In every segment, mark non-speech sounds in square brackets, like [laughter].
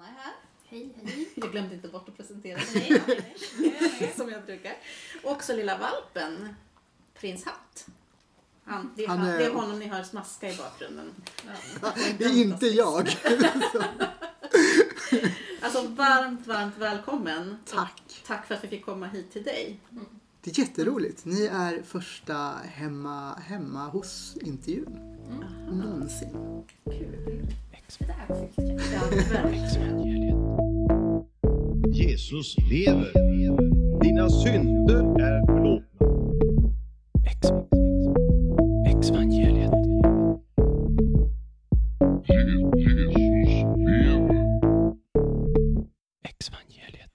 Anna är här. Hej, hej. [laughs] Jag glömde inte bort att presentera dig. nej, nej. [laughs] som jag brukar. Och också lilla valpen, Prins Hatt. Han, det, är Han han, det är honom ni hör smaska i bakgrunden. Ja. Det är inte jag. [laughs] Alltså varmt, varmt välkommen. Tack. Och tack för att vi fick komma hit till dig. Det är jätteroligt. Ni är första hemma, hemma hos-intervjun någonsin. Kul. Jesus lever. Dina synder är förlåtna. Exvangeliet. Exvangeliet.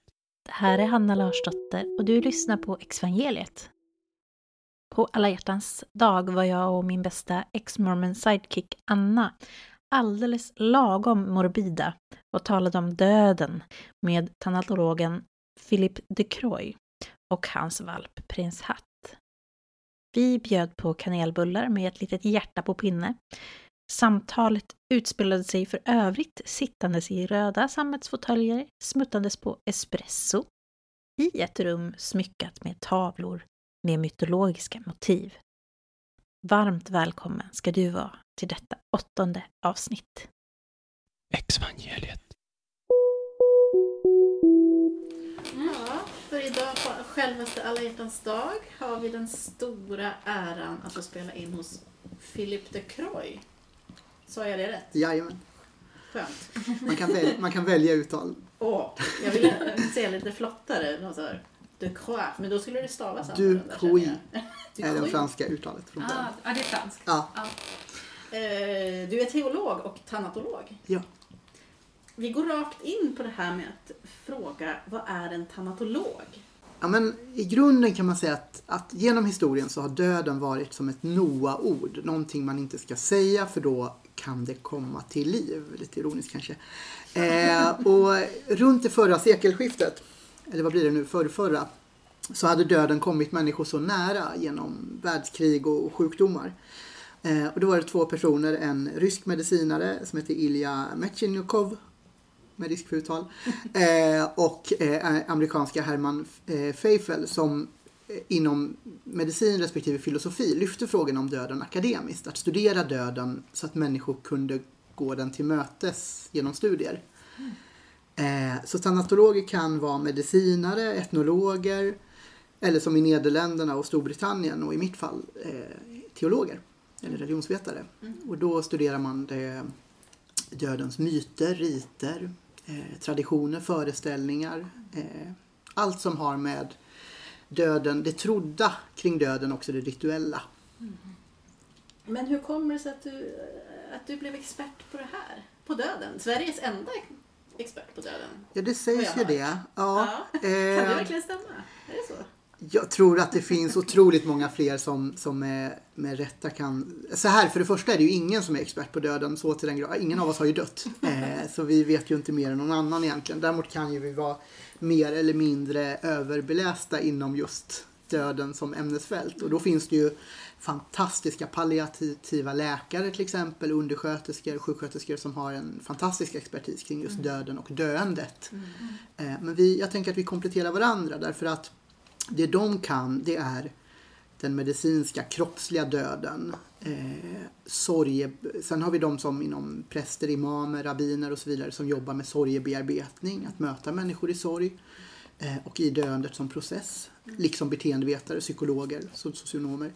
Det här är Hanna Larsdotter och du lyssnar på Exvangeliet. På alla hjärtans dag var jag och min bästa ex-mormon sidekick Anna alldeles lagom morbida och talade om döden med tanatologen Philip de Croix och hans valp Prins Hatt. Vi bjöd på kanelbullar med ett litet hjärta på pinne. Samtalet utspelade sig för övrigt sittandes i röda sammetsfåtöljer, smuttandes på espresso, i ett rum smyckat med tavlor med mytologiska motiv. Varmt välkommen ska du vara till detta åttonde avsnitt. Exvangeliet. Ja, för idag på självaste alla hjärtans dag har vi den stora äran att få spela in hos Philip de Croy. Sa jag det rätt? Jajamän. Skönt. Man kan, väl, man kan välja uttal. Åh, jag ville säga lite flottare. något så här, De Croix, men då skulle det stavas Du annorlunda, Croix. Du är det Croix. franska uttalet från Ah, ja, det är franskt. Ja. Ja. Eh, Du är teolog och tanatolog. Ja. Vi går rakt in på det här med att fråga vad är en tanatolog? Ja, men I grunden kan man säga att, att genom historien så har döden varit som ett Noa-ord. Någonting man inte ska säga för då kan det komma till liv. Lite ironiskt kanske. Eh, och runt det förra sekelskiftet, eller vad blir det nu, förra, förra så hade döden kommit människor så nära genom världskrig och sjukdomar. Eh, och då var det två personer, en rysk medicinare som heter Ilja Metjenikov med risk för uttal. Eh, och eh, amerikanska Herman eh, Feifel som eh, inom medicin respektive filosofi lyfte frågan om döden akademiskt. Att studera döden så att människor kunde gå den till mötes genom studier. Eh, så tanatologer kan vara medicinare, etnologer eller som i Nederländerna och Storbritannien och i mitt fall eh, teologer eller religionsvetare. Och då studerar man det, dödens myter, riter, eh, traditioner, föreställningar. Eh, allt som har med döden, det trodda kring döden, också det rituella. Men hur kommer det sig att du, att du blev expert på det här? På döden? Sveriges enda expert på döden? Ja, det sägs ju hört. det. Ja, Kan det eh, verkligen stämma? Är det så? Jag tror att det finns otroligt många fler som, som med, med rätta kan... Så här, för det första är det ju ingen som är expert på döden så till den grad. Ingen av oss har ju dött. [laughs] Eh, så vi vet ju inte mer än någon annan egentligen. Däremot kan ju vi vara mer eller mindre överbelästa inom just döden som ämnesfält. Och då finns det ju fantastiska palliativa läkare till exempel, undersköterskor, sjuksköterskor som har en fantastisk expertis kring just döden och döendet. Eh, men vi, jag tänker att vi kompletterar varandra därför att det de kan det är den medicinska kroppsliga döden. Eh, sorge, sen har vi de som inom präster, imamer, rabbiner och så vidare som jobbar med sorgebearbetning, att möta människor i sorg eh, och i döendet som process. Liksom beteendevetare, psykologer, socionomer. socionomer.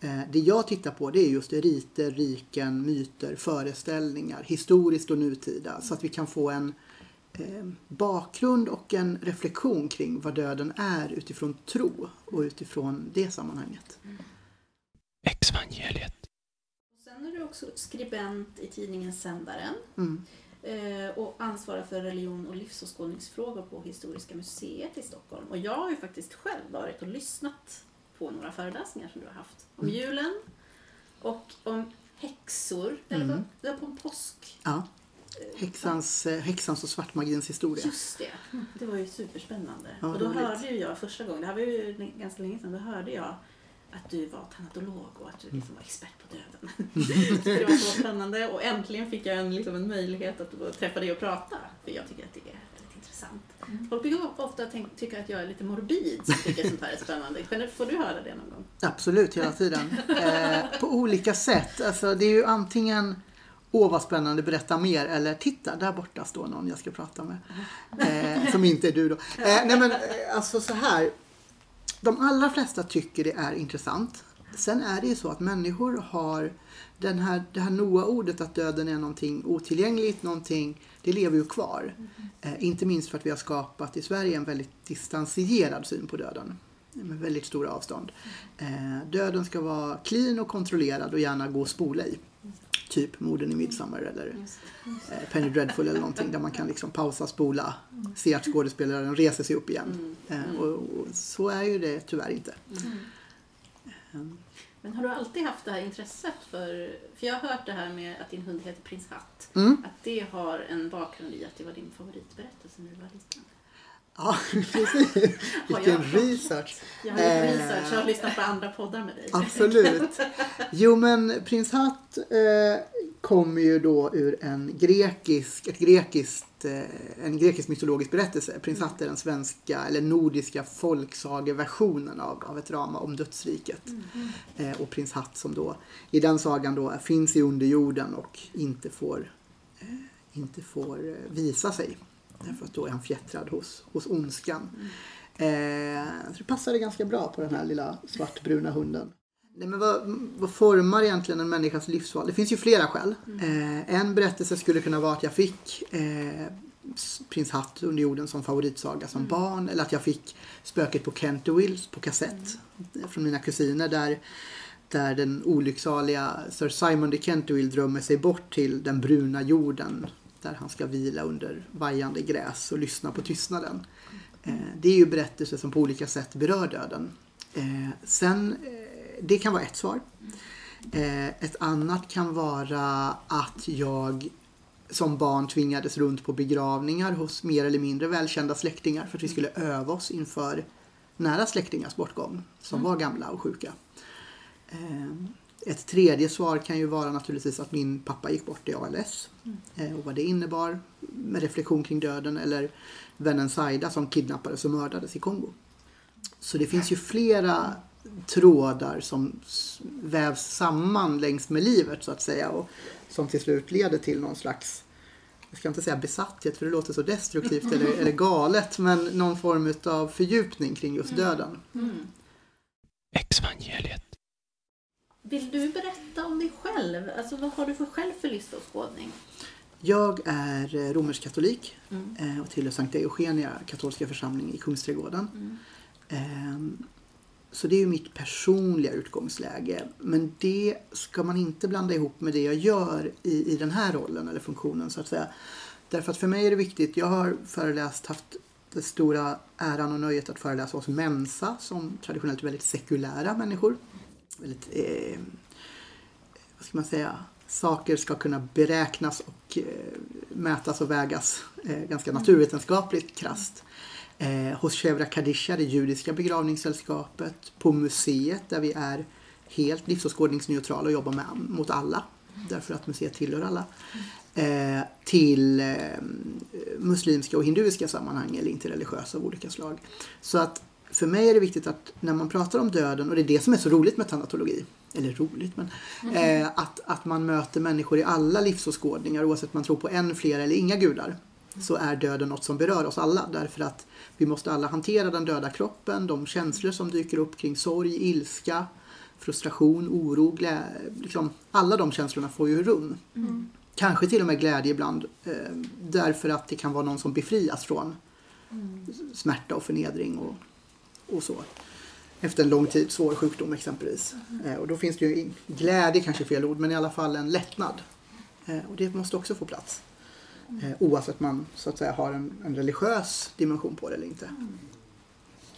Eh, det jag tittar på det är just riter, riken, myter, föreställningar, historiskt och nutida. Så att vi kan få en eh, bakgrund och en reflektion kring vad döden är utifrån tro och utifrån det sammanhanget. Exvangeliet. Sen är du också skribent i tidningen Sändaren Mm. eh, och ansvarar för religion och livsåskådningsfrågor på Historiska museet i Stockholm. Och jag har ju faktiskt själv varit och lyssnat på några föreläsningar som du har haft. Om Mm. julen och om häxor, eller Mm. på en påsk. Ja. Häxans, eh, häxans och svartmagins historia. Just det, det var ju superspännande. Ja, och då roligt. hörde ju jag första gången, det här var ju ganska länge sedan, då hörde jag att du var tanatolog och att du liksom var expert på döden. [laughs] Det var så spännande och äntligen fick jag en, liksom en möjlighet att träffa dig och prata. För jag tycker att det är väldigt intressant. Folk brukar ofta tänk, tycka att jag är lite morbid som tycker sånt här är spännande. Får du höra det någon gång? Absolut, hela tiden. Eh, på olika sätt. Alltså, det är ju antingen Åh vad spännande, berätta mer. Eller titta, där borta står någon jag ska prata med. Eh, som inte är du då. Eh, nej men eh, alltså så här. De allra flesta tycker det är intressant. Sen är det ju så att människor har den här, det här Noa-ordet att döden är någonting otillgängligt, någonting, det lever ju kvar. Eh, inte minst för att vi har skapat i Sverige en väldigt distanserad syn på döden. Med väldigt stora avstånd. Eh, döden ska vara clean och kontrollerad och gärna gå att spola i. Typ Morden i Midsommar eller eh, Penny Dreadful eller någonting där man kan liksom pausa, spola, se att skådespelaren reser sig upp igen. Eh, och, och så är ju det tyvärr inte. Men har du alltid haft det här intresset för... För jag har hört det här med att din hund heter Prins Hatt. Mm. Att det har en bakgrund i att det var din favoritberättelse när du var liten. Ja, [laughs] precis. Vilken jag- research. Jag har gjort Eh, research, jag har lyssnat på andra poddar med dig. Absolut. Jo men Prins Hatt eh, kommer ju då ur en grekisk, ett grekiskt, eh, en grekisk mytologisk berättelse. Prins Hatt är den svenska eller nordiska folksageversionen av, av ett drama om dödsriket. Eh, och Prins Hatt som då i den sagan då finns i underjorden och inte får, eh, inte får eh, visa sig. Därför att då är han fjättrad hos, hos ondskan. Eh, så det passade ganska bra på den här lilla svartbruna hunden. Nej, men vad, vad formar egentligen en människas livsval? Det finns ju flera skäl. Eh, en berättelse skulle kunna vara att jag fick eh, Prins Hatt under jorden som favoritsaga som barn. Eller att jag fick Spöket på Canterville på kassett eh, från mina kusiner. Där, där den olycksaliga Sir Simon de Canterville drömmer sig bort till den bruna jorden. Där han ska vila under vajande gräs och lyssna på tystnaden. Eh, det är ju berättelser som på olika sätt berör döden. Eh, sen, eh, det kan vara ett svar. Ett annat kan vara att jag som barn tvingades runt på begravningar hos mer eller mindre välkända släktingar för att vi skulle öva oss inför nära släktingars bortgång som var gamla och sjuka. Ett tredje svar kan ju vara naturligtvis att min pappa gick bort i ALS eh, och vad det innebar med reflektion kring döden eller vännen Saida som kidnappades och mördades i Kongo. Så det finns ju flera trådar som vävs samman längs med livet så att säga och som till slut leder till någon slags jag ska inte säga besatthet för det låter så destruktivt eller, [laughs] eller galet men någon form av fördjupning kring just döden. Exvangeliet. Vill du berätta om dig själv? Alltså vad har du för själv för livsåskådning? Jag är eh, romersk katolik Mm. eh, och tillhör Sankta Eugenia katolska församling i Kungsträdgården. Mm. Ehm, Så det är ju mitt personliga utgångsläge. Men det ska man inte blanda ihop med det jag gör i, i den här rollen eller funktionen så att säga. Därför att för mig är det viktigt, jag har föreläst, haft den stora äran och nöjet att föreläsa hos Mensa som traditionellt är väldigt sekulära människor. Väldigt, eh, vad ska man säga, saker ska kunna beräknas och eh, mätas och vägas eh, ganska naturvetenskapligt krasst. Eh, hos Chevra Kadisha, det judiska begravningssällskapet, på museet där vi är helt livsåskådningsneutrala och jobbar med, mot alla. Därför att museet tillhör alla. Eh, till eh, muslimska och hinduiska sammanhang eller interreligiösa av olika slag. Så att för mig är det viktigt att när man pratar om döden, och det är det som är så roligt med tanatologi, eller roligt, men eh, att, att man möter människor i alla livsåskådningar oavsett om man tror på en, flera eller inga gudar. Så är döden något som berör oss alla därför att vi måste alla hantera den döda kroppen, de känslor som dyker upp kring sorg, ilska, frustration, oro, glä, liksom, alla de känslorna får ju rum. Kanske till och med glädje ibland eh, därför att det kan vara någon som befrias från smärta och förnedring och, och så. Efter en lång tid svår sjukdom exempelvis. Eh, och då finns det ju glädje kanske fel ord men i alla fall en lättnad. Eh, och det måste också få plats. Eh, oavsett man så att säga har en, en religiös dimension på det eller inte.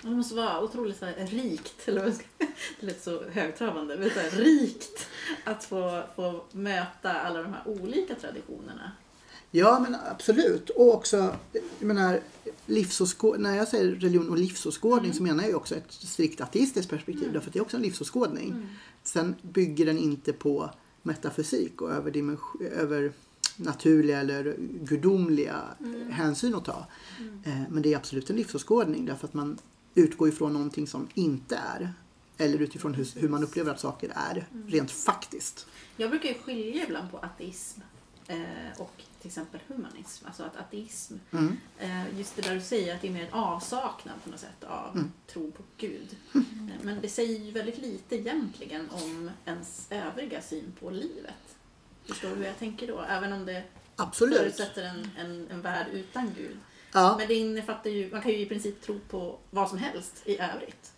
Det måste vara otroligt så här, rikt, eller [laughs] det lät så högtravande, men så här, rikt att få, få möta alla de här olika traditionerna. Ja men absolut. Och också, jag menar, när jag säger religion och livsåskådning Mm. så menar jag ju också ett strikt ateistiskt perspektiv därför att det är också en livsåskådning. Mm. Sen bygger den inte på metafysik och över naturliga eller gudomliga Mm. hänsyn att ta. Eh, Men det är absolut en livsåskådning därför att man utgår ifrån någonting som inte är. Eller utifrån hur, hur man upplever att saker är Mm. rent faktiskt. Jag brukar ju skilja ibland på ateism eh, och till exempel humanism. Alltså att ateism, Mm. eh, just det där du säger att det är mer en avsaknad på något sätt av Mm. tro på Gud. [laughs] Eh, Men det säger ju väldigt lite egentligen om ens övriga syn på livet. Förstår du hur jag tänker då? Även om det Absolut. förutsätter en, en, en värld utan Gud. Ja, Men det innefattar ju, man kan ju i princip tro på vad som helst i övrigt.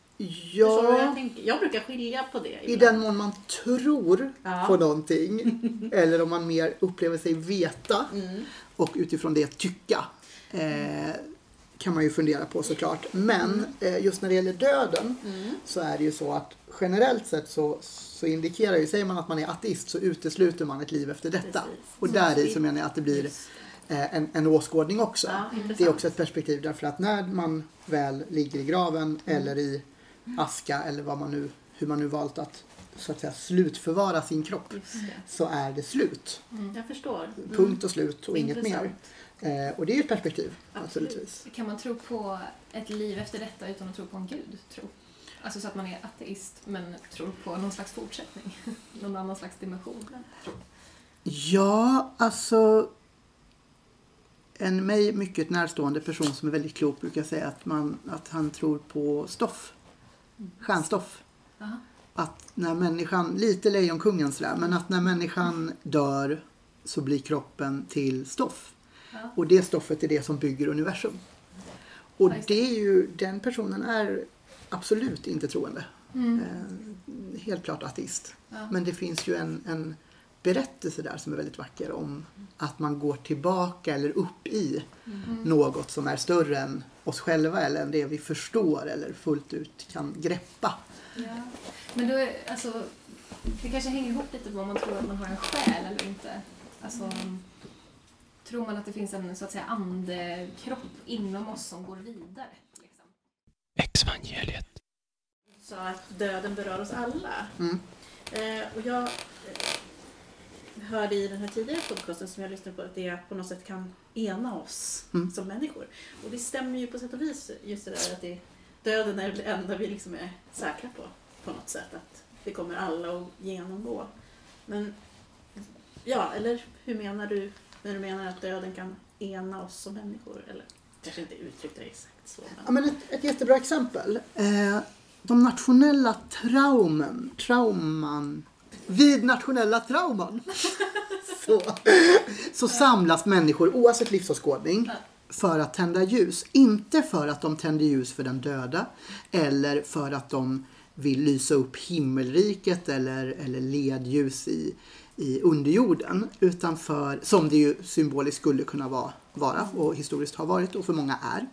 Jag ja tänker? Jag brukar skilja på det i ibland. den mån man tror Ja. på någonting [laughs] eller om man mer upplever sig veta Mm. och utifrån det tycka. Eh, kan man ju fundera på såklart. Men eh, just när det gäller döden Mm. så är det ju så att generellt sett så, så indikerar ju, säger man att man är ateist så utesluter man ett liv efter detta. Precis. Och där i så menar jag att det blir eh, en, en åskådning också. Ja, det är också ett perspektiv därför att när man väl ligger i graven eller i aska eller vad man nu, hur man nu valt att så att säga slutförvara sin kropp så är det slut. Jag förstår. Mm. Punkt och slut och inget mer. Eh, och det är ett perspektiv Absolut. naturligtvis. Kan man tro på ett liv efter detta utan att tro på en gud? Tro? Alltså så att man är ateist men tror på någon slags fortsättning? [laughs] någon annan slags dimension? Tro. Ja, alltså en mig mycket närstående person som är väldigt klok brukar säga att, man, att han tror på stoff. Stjärnstoff. Aha. Att när människan, lite Lejonkungen sådär, men att när människan dör så blir kroppen till stoff. Ja. Och det stoffet är det som bygger universum. Och det är ju, den personen är absolut inte troende. Mm. Eh, helt klart ateist. Ja. Men det finns ju en, en berättelse där som är väldigt vacker om att man går tillbaka eller upp i Mm. något som är större än oss själva eller än det vi förstår eller fullt ut kan greppa. Ja. Men då är, alltså, det kanske hänger ihop lite med om man tror att man har en själ eller inte. Alltså, tror man att det finns en så att säga andekropp inom oss som går vidare? Liksom? Exvangeliet. sa att döden berör oss alla. Mm. Eh, och jag hörde i den här tidigare podcasten som jag lyssnade på att det på något sätt kan ena oss Mm. som människor. Och det stämmer ju på sätt och vis just det där att det, döden är det enda vi liksom är säkra på. På något sätt att det kommer alla att genomgå. Men ja, eller hur menar du när du menar att döden kan ena oss som människor? Eller kanske inte uttryckte det exakt så. Ja, men ett, ett jättebra exempel. Eh, de nationella traumen, trauman, vid nationella trauman [laughs] så, så samlas människor oavsett livsåskådning för att tända ljus. Inte för att de tänder ljus för den döda eller för att de vill lysa upp himmelriket eller, eller ledljus i, i underjorden. Utan för, som det ju symboliskt skulle kunna vara, vara och historiskt har varit och för många är.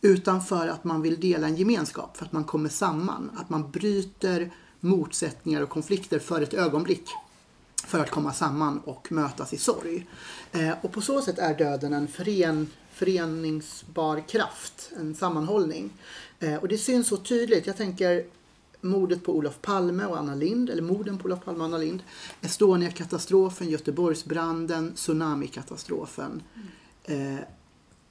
Utan för att man vill dela en gemenskap, för att man kommer samman. Att man bryter motsättningar och konflikter för ett ögonblick. För att komma samman och mötas i sorg. Eh, och på så sätt är döden en fören, föreningsbar kraft, en sammanhållning. Eh, och det syns så tydligt. Jag tänker mordet på Olof Palme och Anna Lind, eller morden på Olof Palme och Anna Lind, Estonia-katastrofen, Göteborgsbranden, tsunamikatastrofen. Eh,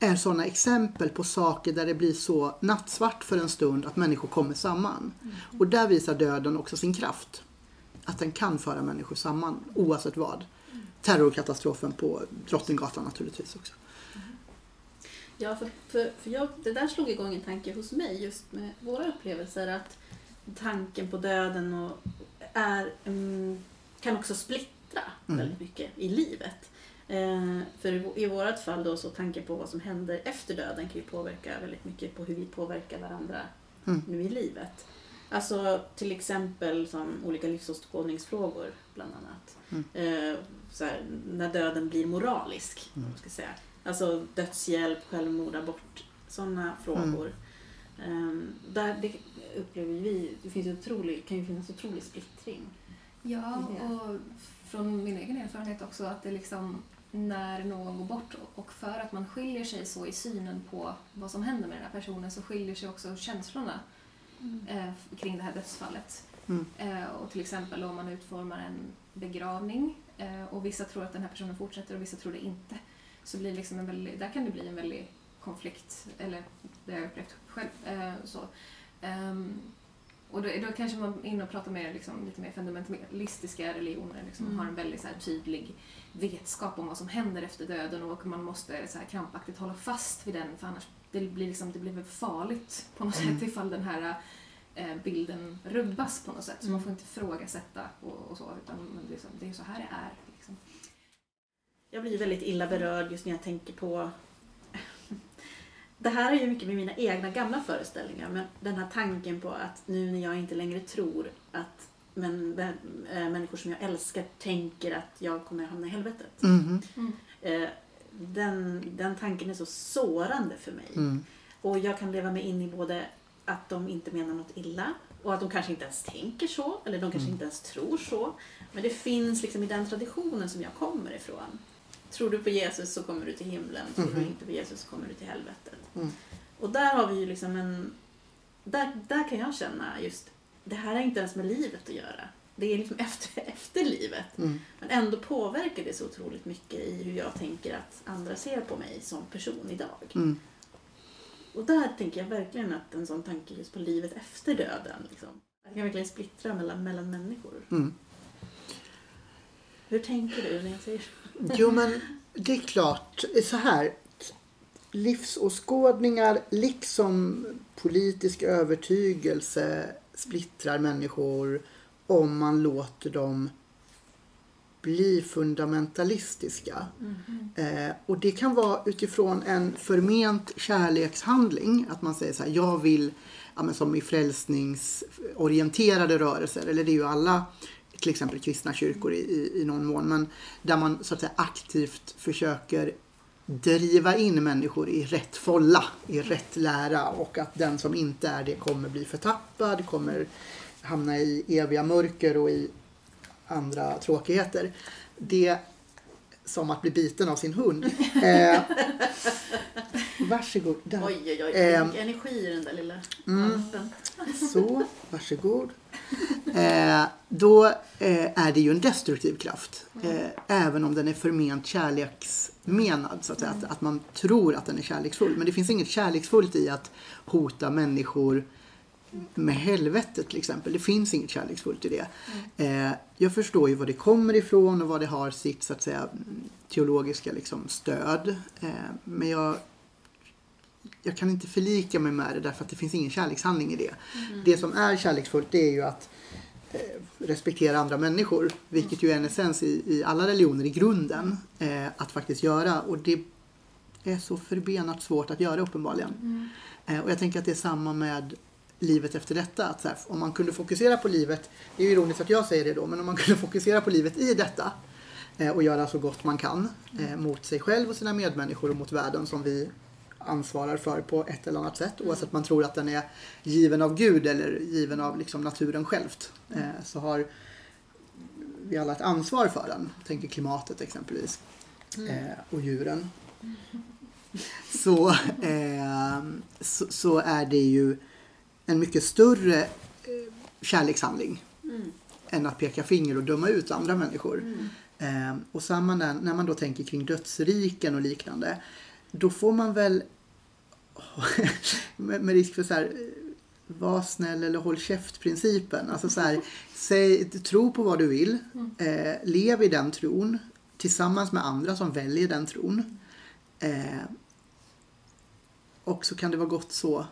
är sådana exempel på saker där det blir så nattsvart för en stund att människor kommer samman. Och där visar döden också sin kraft. Att den kan föra människor samman oavsett vad. Terrorkatastrofen på Drottninggatan naturligtvis också. Ja, för, för, för jag, det där slog igång en tanke hos mig just med våra upplevelser att tanken på döden och är, mm, kan också splittra Mm. väldigt mycket i livet. Eh, för i, vå- i vårt fall då så tanken på vad som händer efter döden kan ju påverka väldigt mycket på hur vi påverkar varandra Mm. nu i livet. Alltså till exempel som olika livsåskådningsfrågor bland annat. Eh, så här, när döden blir moralisk. Mm. Ska säga. Alltså dödshjälp, självmord, abort. Sådana frågor. Ehm, där det upplever vi, det finns otrolig, kan ju finnas otrolig splittring. Ja. och från min egen erfarenhet också att det liksom när någon går bort och- för att man skiljer sig så i synen på vad som händer med den här personen så skiljer sig också känslorna eh, kring det här dödsfallet. Mm. Eh, och till exempel om man utformar en begravning eh, och vissa tror att den här personen fortsätter och vissa tror det inte. Så blir liksom en väldigt, där kan det bli en väldig konflikt, eller det har jag upplevt själv. Så. Ehm, och då, då kanske man är inne och pratar med liksom, lite mer fundamentalistiska religioner. Liksom, Man har en väldigt så här, tydlig vetskap om vad som händer efter döden och man måste så här, krampaktigt hålla fast vid den för annars det blir liksom, det blir farligt på något sätt ifall den här eh, bilden rubbas på något sätt. Så man får inte ifrågasätta och, och så utan liksom, det är så här det är. Liksom. Jag blir väldigt illa berörd just när jag tänker på... Det här är ju mycket med mina egna gamla föreställningar, men den här tanken på att nu när jag inte längre tror att men, äh, människor som jag älskar tänker att jag kommer hamna i helvetet. Mhm. Eh, den, den tanken är så sårande för mig. Mm. Och jag kan leva mig in i både att de inte menar något illa och att de kanske inte ens tänker så, eller de kanske inte ens tror så. Men det finns liksom i den traditionen som jag kommer ifrån. Tror du på Jesus så kommer du till himlen, tror du Mhm. inte på Jesus så kommer du till helvetet. Mm. Och där har vi ju liksom en... Där, där kan jag känna just, det här har inte ens med livet att göra. Det är liksom [laughs] efter, efter livet. Mm. Men ändå påverkar det så otroligt mycket i hur jag tänker att andra ser på mig som person idag. Mm. Och där tänker jag verkligen att en sån tanke just på livet efter döden, liksom, det kan verkligen splittra mellan, mellan människor. Mm. Hur tänker du när jag säger så? Jo, men det är klart. Så här. Livsåskådningar, liksom politisk övertygelse, splittrar människor om man låter dem bli fundamentalistiska. Eh, och det kan vara utifrån en förment kärlekshandling. Att man säger så här, jag vill, ja, som i frälsningsorienterade rörelser, eller det är ju alla till exempel kristna kyrkor i, i, i någon mån, men där man så att säga aktivt försöker driva in människor i rätt folla, i rätt lära och att den som inte är det kommer bli förtappad, kommer hamna i eviga mörker och i andra tråkigheter. Det som att bli biten av sin hund. [laughs] Eh, varsågod. Där. Oj, oj, oj, mycket energi i den där lilla Mm. Så, varsågod. Eh, då eh, är det ju en destruktiv kraft. Eh, även om den är förment kärleksmenad. Så att, säga. att, att man tror att den är kärleksfull. Men det finns inget kärleksfullt i att hota människor med helvetet till exempel. Det finns inget kärleksfullt i det. Eh, jag förstår ju var det kommer ifrån och vad det har sitt så att säga teologiska liksom, stöd. Eh, men jag jag kan inte förlika mig med det därför att det finns ingen kärlekshandling i det. Det som är kärleksfullt det är ju att eh, respektera andra människor. Vilket ju är en essens i, i alla religioner i grunden. Eh, att faktiskt göra. Och det är så förbenat svårt att göra uppenbarligen. Eh, och jag tänker att det är samma med livet efter detta. Att så här, om man kunde fokusera på livet, det är ju ironiskt att jag säger det då, men om man kunde fokusera på livet i detta eh, och göra så gott man kan eh, mot sig själv och sina medmänniskor och mot världen som vi ansvarar för på ett eller annat sätt oavsett man tror att den är given av Gud eller given av liksom naturen självt eh, så har vi alla ett ansvar för den. Tänker klimatet exempelvis eh, och djuren. Så, eh, så, så är det ju en mycket större eh, kärlekshandling än att peka finger och döma ut andra människor. Eh, och samma när, när man då tänker kring dödsriken och liknande. Då får man väl [laughs] med, med risk för så här var snäll eller håll käft-principen. Alltså så här, [laughs] säg, tro på vad du vill. Eh, lev i den tron tillsammans med andra som väljer den tron. Eh, och så kan det vara gott så.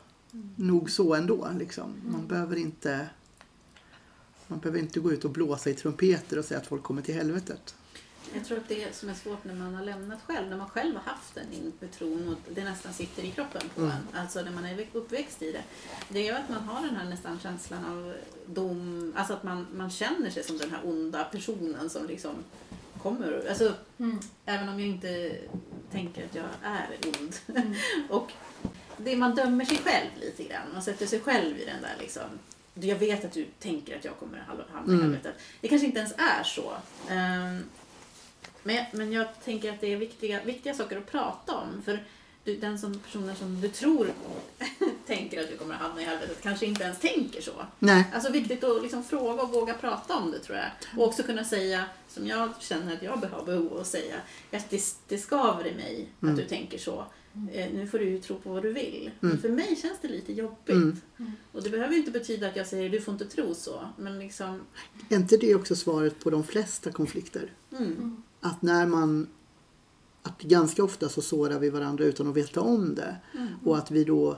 Nog så ändå. Liksom. Man behöver inte man behöver inte gå ut och blåsa i trumpeter och säga att folk kommer till helvetet. Jag tror att det som är svårt när man har lämnat själv, när man själv har haft en inför tron och det nästan sitter i kroppen på Mm. en, alltså när man är uppväxt i det. Det gör att man har den här nästan känslan av dom, alltså att man, man känner sig som den här onda personen som liksom kommer, alltså Mm. även om jag inte tänker att jag är ond. [laughs] och det, man dömer sig själv lite grann, man sätter sig själv i den där liksom jag vet att du tänker att jag kommer hamna i Mm. helvetet. Det kanske inte ens är så. Ehm, Men, jag- men jag tänker att det är viktiga, viktiga saker att prata om. För du, den som, personen som du tror [laughs] tänker att du kommer att hamna i helvetet kanske inte ens tänker så. Nej, Alltså viktigt att liksom fråga och våga prata om det tror jag. Och också kunna säga, som jag känner att jag har behov av att säga, att det, det skaver i mig Mm. att du tänker så. Eh, nu får du tro på vad du vill. Mm. För mig känns det lite jobbigt. Mm. Och det behöver inte betyda att jag säger du får inte tro så. Men liksom, är inte det också svaret på de flesta konflikter? mm, Att när man att ganska ofta så sårar vi varandra utan att veta om det. Mm. Och att vi då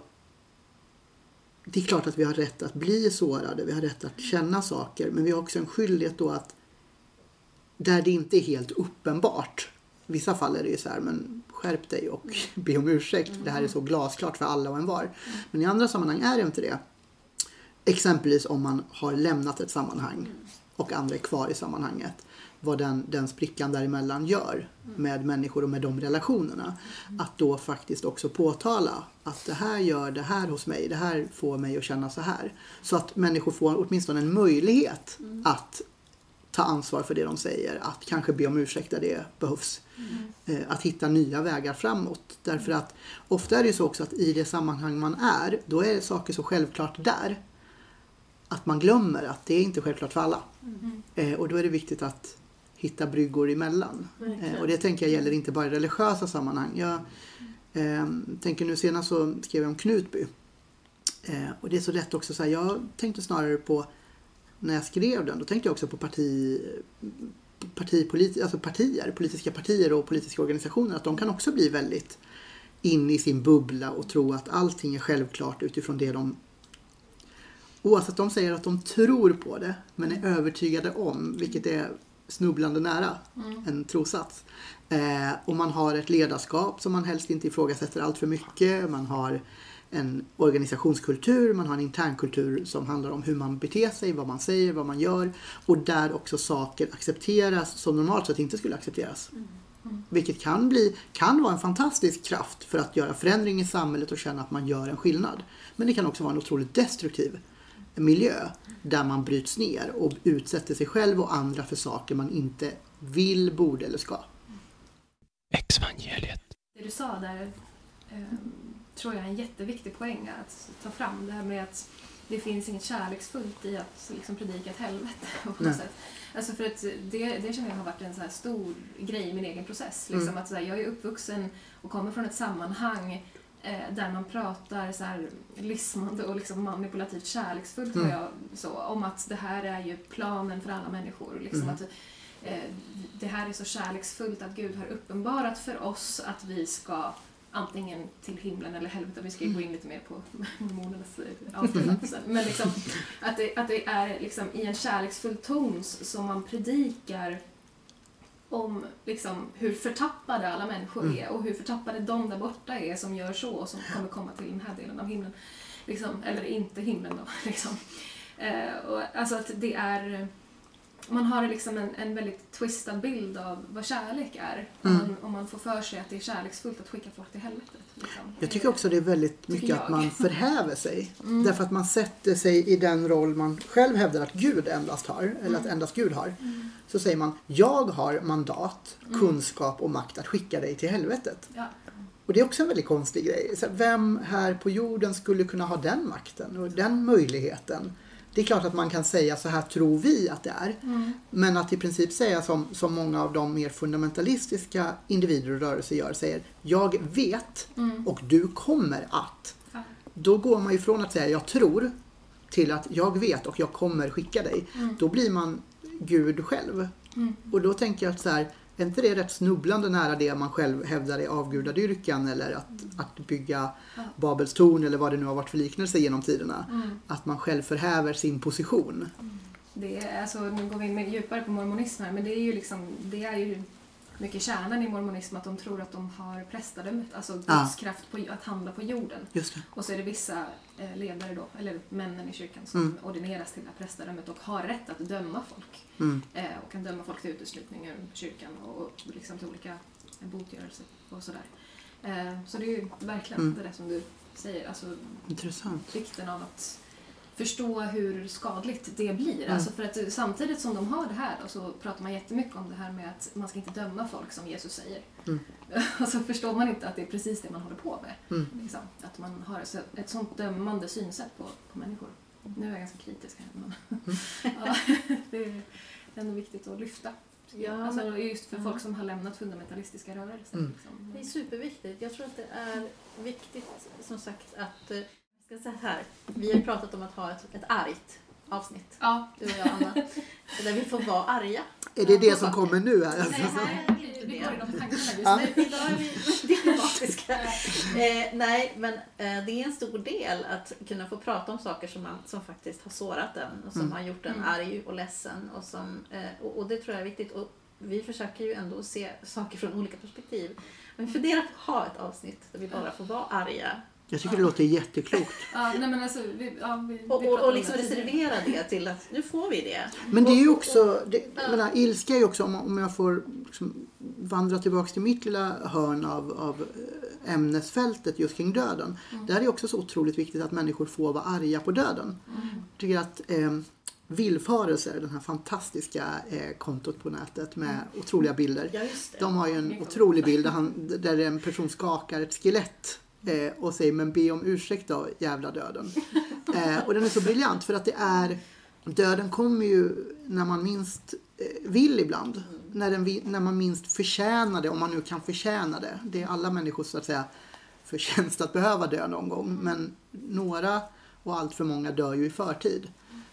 det är klart att vi har rätt att bli sårade, vi har rätt att känna saker, men vi har också en skyldighet då att där det inte är helt uppenbart, i vissa fall är det ju så här, men skärp dig och [laughs] be om ursäkt, det här är så glasklart för alla och en var. Men i andra sammanhang är det inte det. Exempelvis om man har lämnat ett sammanhang och andra är kvar i sammanhanget. Vad den, den sprickan däremellan gör med människor och med de relationerna. Att då faktiskt också påtala att det här gör det här hos mig. Det här får mig att känna så här. Så att människor får åtminstone en möjlighet att ta ansvar för det de säger. Att kanske be om ursäkt där det behövs. Eh, Att hitta nya vägar framåt. Därför att ofta är det ju så också att i det sammanhang man är, då är saker så självklart där. Att man glömmer att det är inte självklart för alla. Eh, Och då är det viktigt att hitta bryggor emellan. Verkligen. Eh, Och det tänker jag gäller inte bara i religiösa sammanhang. Jag eh, tänker nu senast så skrev jag om Knutby. Eh, och det är så lätt också så här, jag tänkte snarare på när jag skrev den, då tänkte jag också på parti, partipoliti, alltså partier, politiska partier och politiska organisationer. Att de kan också bli väldigt in i sin bubbla och tro att allting är självklart utifrån det de Oavsett de säger att de tror på det men är övertygade om, vilket är snubblande nära en trosats. Eh, och man har ett ledarskap som man helst inte ifrågasätter allt för mycket. Man har en organisationskultur, man har en internkultur som handlar om hur man beter sig, vad man säger, vad man gör. Och där också saker accepteras som normalt sett inte skulle accepteras. Vilket kan, bli, kan vara en fantastisk kraft för att göra förändring i samhället och känna att man gör en skillnad. Men det kan också vara en otroligt destruktiv miljö där man bryts ner och utsätter sig själv och andra för saker man inte vill, borde eller ska. Exvangeliet. Det du sa där eh, tror jag är en jätteviktig poäng att ta fram. Det här med att det finns inget kärleksfullt i att liksom predika ett helvete [laughs] på något Nej. sätt. Alltså för att det, det känner jag har varit en så stor grej i min egen process. Liksom Mm. att så här, jag är uppvuxen och kommer från ett sammanhang eh, där man pratar så här lismande och liksom manipulativt kärleksfullt Mm. jag, så, om att det här är ju planen för alla människor. Liksom Mm. att, eh, det här är så kärleksfullt att Gud har uppenbarat för oss att vi ska antingen till himlen eller helvetet. Vi ska ju gå in lite mer på mormonernas eh, avsnitt sen. Men liksom, att, det, att det är liksom i en kärleksfull ton som man predikar om liksom hur förtappade alla människor Mm. är och hur förtappade de där borta är som gör så och som kommer komma till den här delen av himlen. Liksom, eller inte himlen då. [laughs] Liksom. Eh, och, alltså att det är... Man har liksom en, en väldigt twistad bild av vad kärlek är. Om, Mm. man, om man får för sig att det är kärleksfullt att skicka folk till helvetet. Liksom. Jag tycker också det är väldigt mycket jag. att man [laughs] förhäver sig. Mm. Därför att man sätter sig i den roll man själv hävdar att Gud endast har, eller Mm. att endast Gud har. Så säger man, jag har mandat, kunskap och makt att skicka dig till helvetet. Ja. Och det är också en väldigt konstig grej. Vem här på jorden skulle kunna ha den makten och den möjligheten? Det är klart att man kan säga så här tror vi att det är. Mm. Men att i princip säga som, som många av de mer fundamentalistiska individer och rörelser gör, säger jag vet Mm. och du kommer att. Ja. Då går man ju från att säga jag tror till att jag vet och jag kommer skicka dig. Mm. Då blir man Gud själv. Mm. Och då tänker jag att så här, är inte det rätt snubblande nära det man själv hävdar är avgudadyrkan eller att, att bygga. Babels torn eller vad det nu har varit för liknelse genom tiderna. Mm. Att man själv förhäver sin position. Det är, alltså, nu går vi in djupare på mormonism här, men det är ju liksom, det är ju mycket kärnan i mormonism att de tror att de har prästadömet, alltså Guds Ja. kraft på, att handla på jorden. Och så är det vissa eh, ledare då, eller männen i kyrkan som Mm. ordineras till det här prästadömet och har rätt att döma folk. Mm. Eh, och kan döma folk till uteslutning ur kyrkan och, och liksom till olika botgörelser och sådär. Eh, så det är ju verkligen Mm. det där som du säger, alltså Intressant. vikten av att förstå hur skadligt det blir. Mm. Alltså för att samtidigt som de har det här då, så pratar man jättemycket om det här med att man ska inte döma folk som Jesus säger. Mm. Och [laughs] så förstår man inte att det är precis det man håller på med. Mm. Liksom. Att man har ett, sånt dömande synsätt på, på människor. Nu är jag ganska kritisk här men Mm. [laughs] ja, det är ändå viktigt att lyfta. Ja, alltså, men- just för Ja. folk som har lämnat fundamentalistiska rörelser. Mm. Liksom. Det är superviktigt. Jag tror att det är viktigt, som sagt, att... ska säga här. Vi har ju pratat om att ha ett, ett argt avsnitt, Ja, du och jag, Anna. Där vi får vara arga. Är det det som kommer nu här? Nej, här är inte vi det. går i de tankarna just Ja. nu. Idag är vi diplomatiska. Eh, nej, men eh, det är en stor del att kunna få prata om saker som, man, som faktiskt har sårat en och som Mm. har gjort en Mm. arg och ledsen. Och, som, eh, och, och det tror jag är viktigt. Och vi försöker ju ändå se saker från olika perspektiv. Men vi funderar på att ha ett avsnitt där vi bara får vara arga. Jag tycker det låter jätteklokt. Ja, nej men alltså, vi, ja, vi, vi Och, liksom det reservera det till att nu får vi det. Men det är ju också, det, jag menar, ilska är ju också, om, om jag får liksom vandra tillbaks till mitt lilla hörn av, av eh, ämnesfältet just kring döden. Där är det också så otroligt viktigt att människor får vara arga på döden. Jag tycker att eh, Villfarelser, den här fantastiska eh, kontot på nätet med otroliga bilder. Ja, just det. De har ju en otrolig bild där, han, där en person skakar ett skelett eh, och säger men be om ursäkt då jävla döden. [laughs] Eh, och den är så briljant för att det är Döden kommer ju när man minst eh, vill ibland. När, den, när man minst förtjänar det, om man nu kan förtjäna det. Det är alla människors så att säga förtjänst att behöva dö någon gång. Men några och allt för många dör ju i förtid.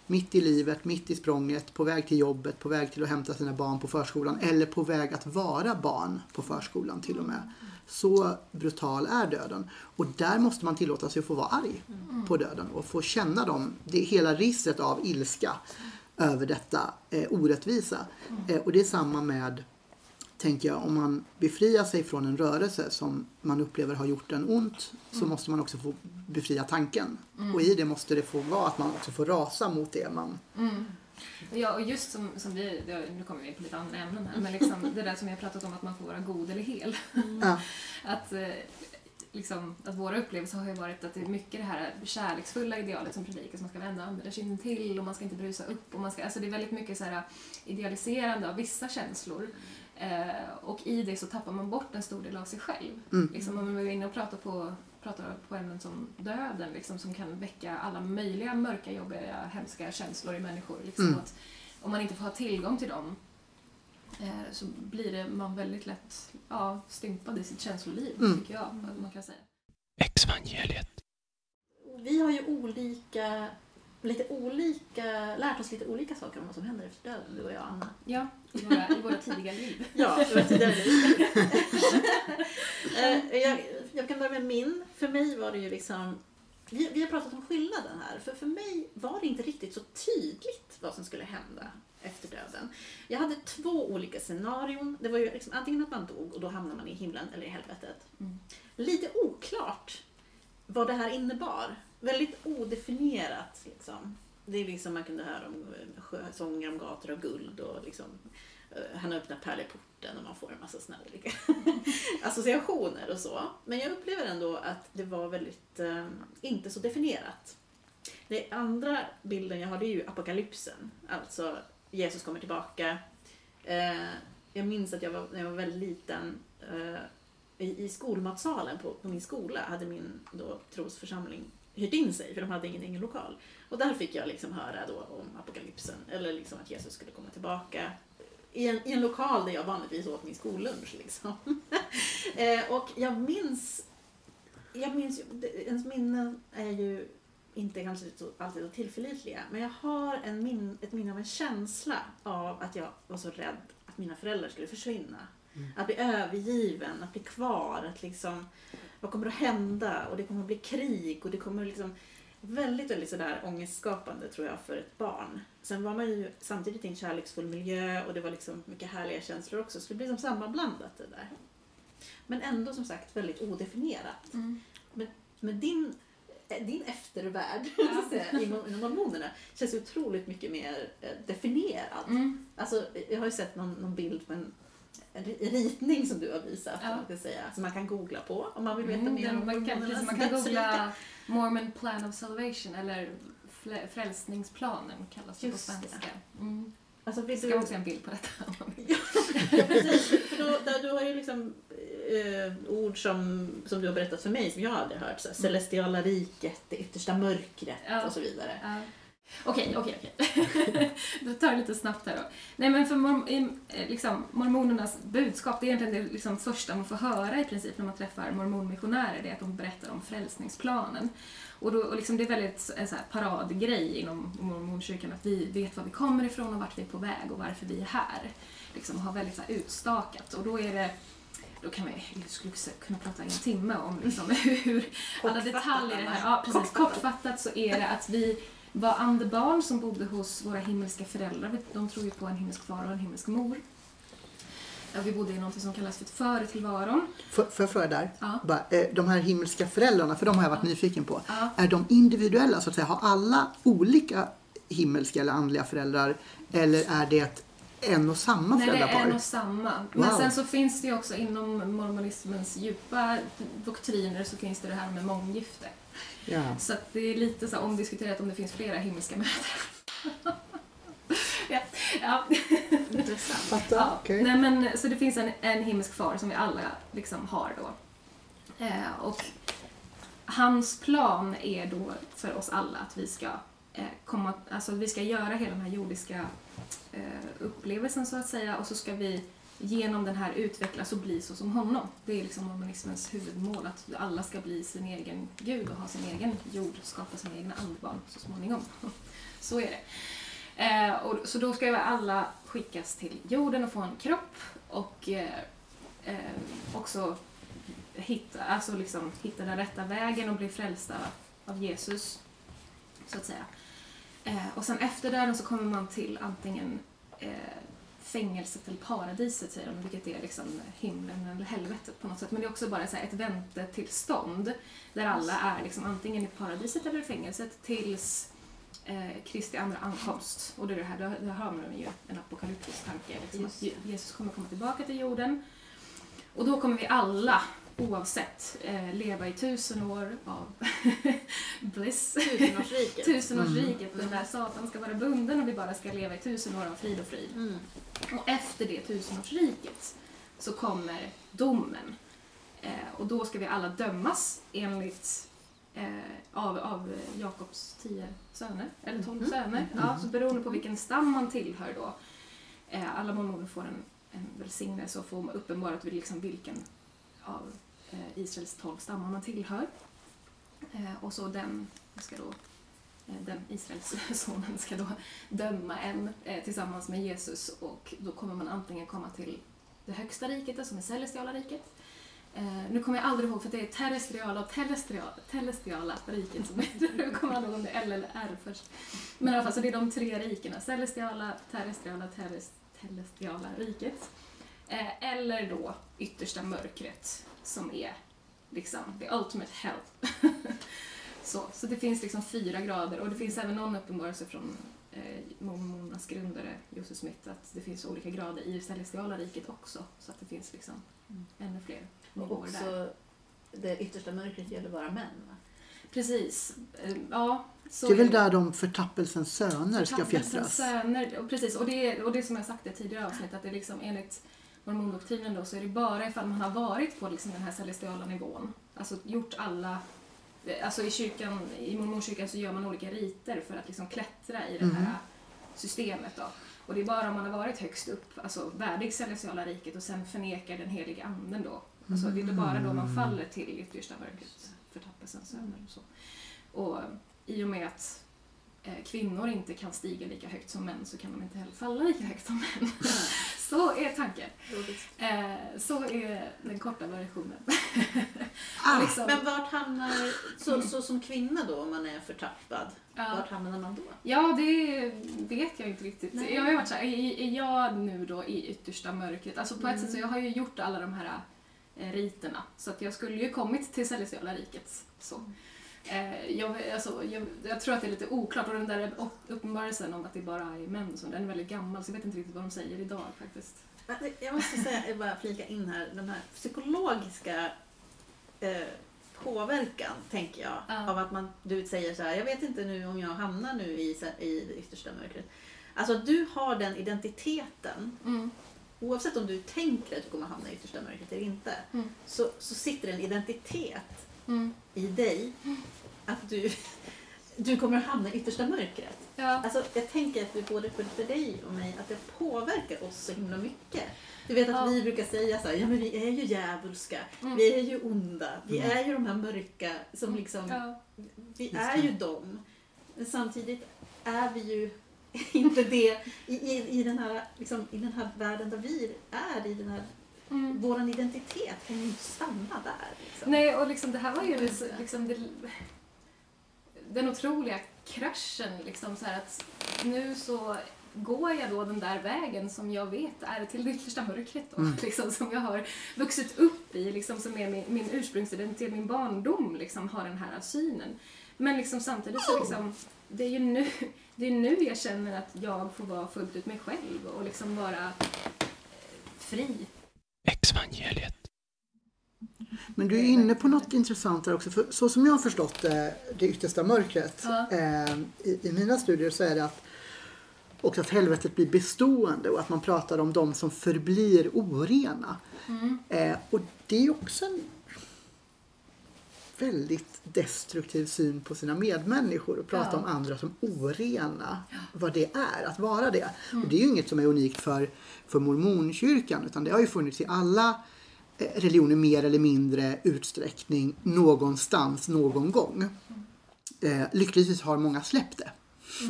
Mitt i livet, mitt i språnget, på väg till jobbet, på väg till att hämta sina barn på förskolan eller på väg att vara barn på förskolan till och med. Så brutal är döden. Och där måste man tillåta sig att få vara arg på döden och få känna dem, det hela registret av ilska över detta eh, orättvisa. Eh, och det är samma med tänker jag, om man befriar sig från en rörelse som man upplever har gjort en ont så måste man också få befria tanken. Och i det måste det få vara att man också får rasa mot det man... Mm. Ja, och just som, som vi, nu kommer vi på lite andra ämnen här, men liksom det där som jag har pratat om att man får vara god eller hel. Ja. Att, eh, liksom, att våra upplevelser har ju varit att det är mycket det här kärleksfulla idealet som predikas. Man ska vända andra kinden till och man ska inte brusa upp. Och man ska, alltså det är väldigt mycket så här idealiserande av vissa känslor. Eh, och i det så tappar man bort en stor del av sig själv. Mm. Liksom, om man är inne och pratar på, pratar på ämnen som döden liksom, som kan väcka alla möjliga mörka, jobbiga, hemska känslor i människor. Liksom, Mm. att om man inte får ha tillgång till dem eh, så blir det, man väldigt lätt ja, stympad i sitt känsloliv, Mm. tycker jag att man kan säga. Exvangeliet. Vi har ju olika, lite olika, lärt oss lite olika saker om vad som händer efter döden, du och jag, Anna. Ja, i våra, i våra tidiga liv. Ja, det var tidigare [laughs] Eh, jag, jag kan börja med min. För mig var det ju liksom... Vi, vi har pratat om skillnaden här. För för mig var det inte riktigt så tydligt vad som skulle hända efter döden. Jag hade två olika scenarion. Det var ju liksom antingen att man dog och då hamnar man i himlen eller i helvetet. Mm. Lite oklart vad det här innebar. Väldigt odefinierat. Liksom. Det är liksom man kunde höra om eh, sjösånger om gator av guld och liksom Eh, han öppnar pärleporten och man får en massa sådana olika [laughs] associationer och så. Men jag upplever ändå att det var väldigt, eh, inte så definierat. Den andra bilden jag har det är ju apokalypsen. Alltså Jesus kommer tillbaka. Eh, jag minns att jag var, när jag var väldigt liten eh, i, i skolmatsalen på, på min skola hade min då, trosförsamling hyrt in sig för de hade ingen egen lokal. Och där fick jag liksom höra då om apokalypsen, eller liksom att Jesus skulle komma tillbaka i en, i en lokal där jag vanligtvis åt min skollunch. Liksom. [laughs] eh, och jag minns, jag minns ens minnen är ju inte kanske alltid så tillförlitliga, men jag har en min, ett minne av en känsla av att jag var så rädd att mina föräldrar skulle försvinna. Att bli övergiven, att bli kvar, att liksom, vad kommer att hända? Och det kommer att bli krig och det kommer liksom väldigt, väldigt sådär ångestskapande tror jag för ett barn. Sen var man ju samtidigt i en kärleksfull miljö och det var liksom mycket härliga känslor också, så det blir som sammanblandat det där. Men ändå som sagt väldigt odefinierat. Mm. Men din, eh, din eftervärld [laughs] Ja. säga, inom, mormonerna känns otroligt mycket mer eh, definierad. Mm. Alltså, jag har ju sett någon, någon bild på en, ritning som du har visat, Ja. man säga, som man kan googla på om man vill veta Mm, mer om man, kan, precis, man kan googla Mormon Plan of Salvation eller Frä- Frälsningsplanen kallas det på svenska. Mm. Alltså, vill Ska du... också se en bild på detta. om man vill. Ja, precis. För då, där, du har ju liksom eh, ord som, som du har berättat för mig som jag aldrig hört. Så här, celestiala riket, det yttersta mörkret Ja. och så vidare. Ja. Okej, okej, okej. [laughs] Då tar det lite snabbt här då. Nej men för mor- i, eh, liksom, mormonernas budskap, det är egentligen det liksom första man får höra i princip när man träffar mormonmissionärer, det är att de berättar om frälsningsplanen. Och, då, och liksom det är väldigt en så här paradgrej inom mormonkyrkan att vi vet var vi kommer ifrån och vart vi är på väg och varför vi är här. Liksom har väldigt så här utstakat och då är det då kan man jag skulle kunna prata en timme om liksom [laughs] hur alla detaljer i det här. Ja, precis. Kortfattat så är det att vi var andebarn som bodde hos våra himmelska föräldrar. De tror ju på en himmelsk far och en himmelsk mor. Ja, vi bodde i något som kallas för företillvaron. Får får jag fråga där? Ja. Eh, de här himmelska föräldrarna, för de har jag varit nyfiken på. Ja. Är de individuella så att säga? Har alla olika himmelska eller andliga föräldrar? Eller är det en och samma Nej, det är föräldrapar? en och samma. Men Wow. sen så finns det ju också inom mormonismens djupa doktriner så finns det det här med månggifte. Ja. Så att det är lite så här omdiskuterat om det finns flera himmelska mödrar. ja. ja. Fattar? Ja, Okej. nej men, så det finns en, en himmelsk far som vi alla liksom har då. Eh, och hans plan är då för oss alla att vi ska eh, komma, alltså vi ska göra hela den här jordiska eh, upplevelsen så att säga och så ska vi genom den här utvecklas och bli så som honom. Det är liksom humanismens huvudmål, att alla ska bli sin egen gud och ha sin egen jord, skapa sina egna andbarn så småningom. [laughs] Så är det. Eh, och, så då ska ju alla skickas till jorden och få en kropp och eh, eh, också hitta, alltså liksom, hitta den rätta vägen och bli frälsta av Jesus, så att säga. Eh, och sen efter döden så kommer man till antingen eh, fängelset eller paradiset, säger de, vilket är liksom himlen eller helvetet på något sätt. Men det är också bara så ett väntetillstånd där alla är liksom antingen i paradiset eller i fängelset tills eh, Kristi andra ankomst. Och det är det här, där, har man ju en apokalyptisk tanke. Liksom, att Jesus kommer komma tillbaka till jorden. Och då kommer vi alla, oavsett, eh, leva i tusen år av [laughs] bliss. Tusenårsriket. Tusenårsriket, den där Satan ska vara bunden och vi bara ska leva i tusen år av frid och frid. Mm. Och efter det tusenårsriket så kommer domen. Eh, och då ska vi alla dömas enligt eh, av, av Jakobs tio söner, eller tolv Mhm. söner. Ja, så beroende på vilken stam man tillhör då. Eh, alla mormoner får en, en välsignelse och får uppenbarat liksom vilken av Eh, Israels tolv stammar man tillhör. Eh, och så den ska då eh, den Israels [laughs] sonen ska då döma en tillsammans med Jesus och då kommer man antingen komma till det högsta riket, det som är celestiala riket. Nu kommer jag aldrig ihåg för det är terrestriala och telestiala, telestiala riket som heter [laughs] Nu kommer jag aldrig ihåg om det är L eller R först. Men i alla fall, så det är de tre rikena. Celestiala, terrestriala, terrestriala telestiala riket. Eller då yttersta mörkret som är liksom the ultimate hell. [laughs] Så, så det finns liksom fyra grader och det finns även någon uppenbarelse från eh, mormonernas grundare Joseph Smith att det finns olika grader i det celestiala riket också. Så att det finns liksom Mm. ännu fler Och nivåer där. också det yttersta mörkret gäller bara män. Va? Precis. Eh, Ja, så Det är väl där de förtappelsens söner ska Förtappelsens fjättras? Söner, och precis, och det, och det som jag sagt i tidigare avsnitt att det är liksom enligt mormondoktrinen då så är det bara ifall man har varit på liksom den här celestiala nivån, alltså gjort alla Alltså i kyrkan, i mormonkyrkan så gör man olika riter för att liksom klättra i det här Mhm. systemet då. Och det är bara om man har varit högst upp, alltså värdig celestiala riket och sen förnekar den heliga anden då. Alltså det är bara då man faller till yttersta mörkret, förtappelsens söner och så. Och i och med att eh, kvinnor inte kan stiga lika högt som män så kan de inte heller falla lika högt som män. [laughs] så är tanken. Eh, så är den korta versionen. [laughs] Ah, liksom, Men vart hamnar, så, så som kvinna då om man är förtappad, ja, vart hamnar man då? ja, det vet jag inte riktigt. Nej. Jag har varit så här, är, jag nu då i yttersta mörkret? Alltså på ett Mm. sätt så jag har ju gjort alla de här eh, riterna. Så att jag skulle ju kommit till celestiala riket. Så. Eh, jag, alltså, jag, jag tror att det är lite oklart och den där upp- uppenbarelsen om att det bara är män, så den är väldigt gammal så jag vet inte riktigt vad de säger idag faktiskt. Jag måste säga, jag bara flika in här, de här psykologiska eh, påverkan, tänker jag. Ja. Av att man, du säger så här, jag vet inte nu om jag hamnar nu i, i det yttersta mörkret. Alltså att du har den identiteten, Mm. oavsett om du tänker att du kommer hamna i yttersta mörkret eller inte, Mm. så, så sitter en identitet Mm. i dig att du, du kommer att hamna i yttersta mörkret. Ja. Alltså, jag tänker att det både för, för dig och mig att det påverkar oss så himla mycket. Du vet att Ja. vi brukar säga så här, ja men vi är ju djävulska, Mm. vi är ju onda, vi är ju de här mörka som liksom, Ja. vi Just är det. ju dem. Men samtidigt är vi ju [laughs] inte det i, i, i, den här, liksom, i den här världen där vi är, i den här, Mm. våran identitet kan ju inte stanna där. Liksom. Nej, och liksom det här var ju det- liksom det, den otroliga kraschen. Liksom så här att nu så går jag då den där vägen som jag vet är till det yttersta mörkret. Då, Mm. liksom, som jag har vuxit upp i, liksom, som är min, min ursprungsidentitet, min barndom, liksom, har den här synen. Men liksom, samtidigt så liksom, det är ju nu, det är nu jag känner att jag får vara fullt ut mig själv och liksom vara fri. Exvangeliet. Men du är inne på något intressant där också. För så som jag har förstått det, det yttersta mörkret Ja. eh, i, i mina studier så är det att också att helvetet blir bestående och att man pratar om de som förblir orena. Mm. Eh, och det är också en väldigt destruktiv syn på sina medmänniskor och prata Ja. om andra som orena. Vad det är att vara det. Och det är ju inget som är unikt för, för mormonkyrkan utan det har ju funnits i alla eh, religioner mer eller mindre utsträckning någonstans någon gång. Eh, lyckligtvis har många släppt det.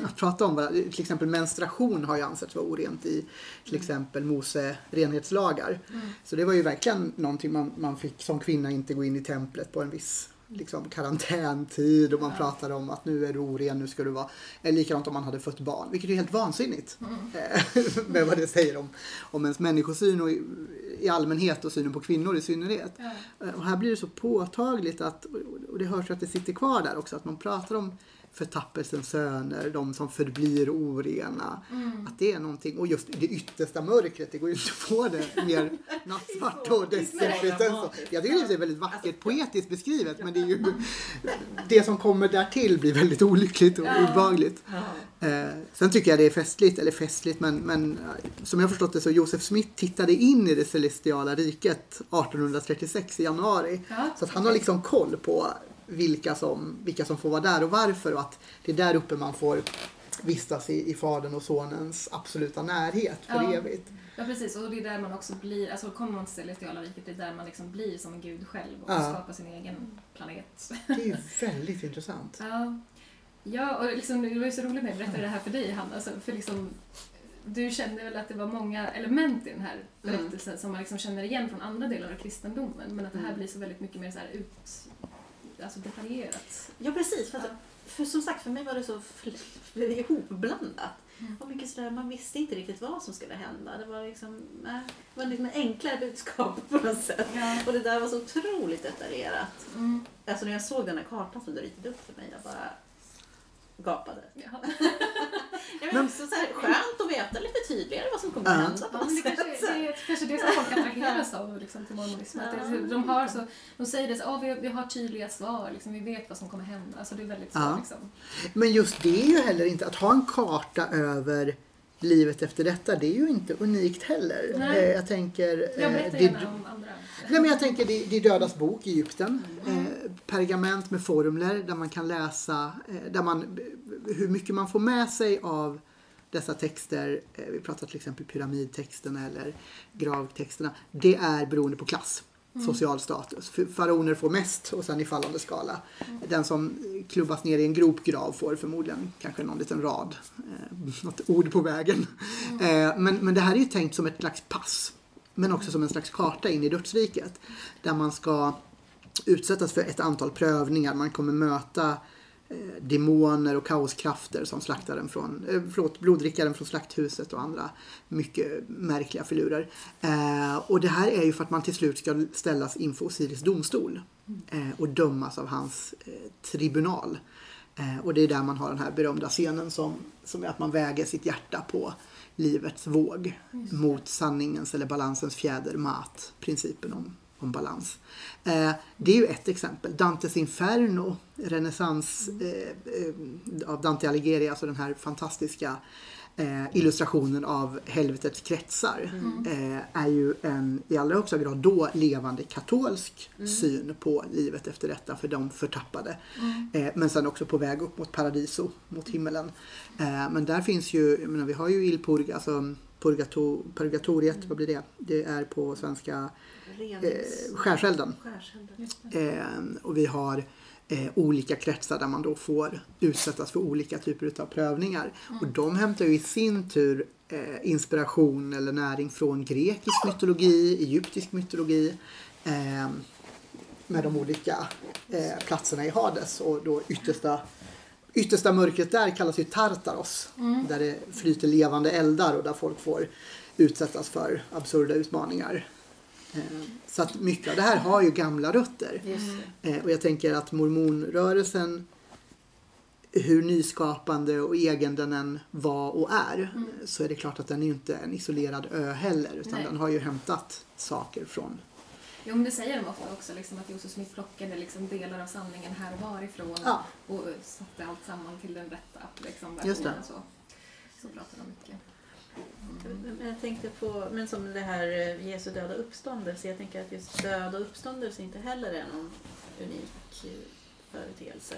Att prata om till exempel menstruation har ju ansetts vara orent i till exempel Mose renhetslagar. Så det var ju verkligen någonting man, man fick som kvinna inte gå in i templet på en viss liksom, karantäntid och man pratade om att nu är du oren, nu ska du vara... Eller likadant om man hade fött barn, vilket är helt vansinnigt. Eh, [laughs] med vad det säger om, om ens människosyn och i, i allmänhet och synen på kvinnor i synnerhet. Ja. Eh, Och här blir det så påtagligt att, och det hörs att det sitter kvar där också, att man pratar om förtappelsens söner, de som förblir orena. Att det är någonting, och just det yttersta mörkret, det går ju inte att få det mer nattsvart och destruktivt än så. Jag tycker det är väldigt vackert poetiskt beskrivet, men det är ju [laughs] det som kommer därtill blir väldigt olyckligt och obehagligt. Eh, sen tycker jag det är festligt, eller festligt, men, men som jag förstått det så Joseph Smith tittade in i det celestiala riket 1836 i januari. Ja. Så att han har liksom koll på vilka som, vilka som får vara där och varför och att det är där uppe man får vistas i, i Faderns och Sonens absoluta närhet för Ja. evigt. Ja precis, och det är där man också blir, alltså kommer man till celestiala riket, det är där man liksom blir som en gud själv och Ja. skapar sin egen planet. Det är ju väldigt intressant. [laughs] Ja, ja och liksom, det var ju så roligt när jag berättade det här för dig Hanna, alltså, för liksom du kände väl att det var många element i den här berättelsen som man liksom känner igen från andra delar av kristendomen men att det här Mm. blir så väldigt mycket mer så här ut, alltså detaljerat. Ja precis, för, att, för som sagt för mig var det så fl- ihopblandat. Mm. Och mycket sådär, man visste inte riktigt vad som skulle hända. Det var liksom, nej, det var liksom en enklare budskap på något sätt. Ja. Och det där var så otroligt detaljerat. Mm. Alltså när jag såg den här kartan som du ritade upp för mig, jag bara gapade. Ja. [laughs] Ja, men också så här, skönt att veta lite tydligare vad som kommer Ja. att hända på Ja, det, kanske, det är kanske det som folk attraheras av liksom, till mormonismen. Att det- De, har så, de säger det så, oh, vi, vi har tydliga svar, liksom, vi vet vad som kommer hända. Alltså, det är väldigt så. Ja. Liksom. Men just det är ju heller inte, att ha en karta över livet efter detta, det är ju inte unikt heller. Nej. Eh, Jag tänker... Jag eh, berättar det- om andra. Nej, men jag tänker det, det är Dödas bok i Egypten. Eh, pergament med formler där man kan läsa där man, hur mycket man får med sig av dessa texter. Vi pratar till exempel pyramidtexterna eller gravtexterna. Det är beroende på klass. Social status. Faraoner får mest och sen i fallande skala. Den som klubbas ner i en gropgrav får förmodligen kanske någon liten rad. Eh, [laughs] något ord på vägen. Eh, men, men det här är ju tänkt som ett slags pass men också som en slags karta in i dödsriket. Där man ska utsättas för ett antal prövningar. Man kommer möta demoner och kaoskrafter som slaktaren från, eh, förlåt, bloddrickaren från slakthuset och andra mycket märkliga filurer. Eh, och det här är ju för att man till slut ska ställas inför Osiris domstol eh, och dömas av hans eh, tribunal. Eh, och det är där man har den här berömda scenen som, som är att man väger sitt hjärta på livets våg mot sanningens eller balansens fjäder, mat, principen om om balans. Eh, det är ju ett exempel. Dantes Inferno, renässans eh, eh, av Dante Alighieri, alltså den här fantastiska eh, illustrationen av helvetets kretsar eh, är ju en i allra högsta grad då levande katolsk syn på livet efter detta för de förtappade. Eh, men sen också på väg upp mot paradiso, mot himmelen. Eh, men där finns ju, jag menar, vi har ju Il Purga, alltså purgato, purgatoriet, vad blir det? Det är på svenska eh, Renings... skärselden. Skärselden. Eh, och vi har eh, olika kretsar där man då får utsättas för olika typer av prövningar. Och de hämtar ju i sin tur eh, inspiration eller näring från grekisk mytologi, egyptisk mytologi eh, med de olika eh, platserna i Hades och då yttersta Yttersta mörkret där kallas ju Tartaros. Där det flyter levande eldar och där folk får utsättas för absurda utmaningar. Eh, Så att mycket av det här har ju gamla rötter. Eh, Och jag tänker att mormonrörelsen, hur nyskapande och egen den än var och är, så är det klart att den är inte en isolerad ö heller. Utan Nej. den har ju hämtat saker från... Jo, men det säger de ofta också, liksom, att Josef Smith plockade liksom, delar av sanningen här och varifrån Ja. och satte allt samman till den rätta liksom, versionen. Så, så pratar de mycket. Men Jag tänkte på, men som det här eh, Jesu döda uppståndelse. Jag tänker att just död och uppståndelse inte heller är någon unik eh, företeelse.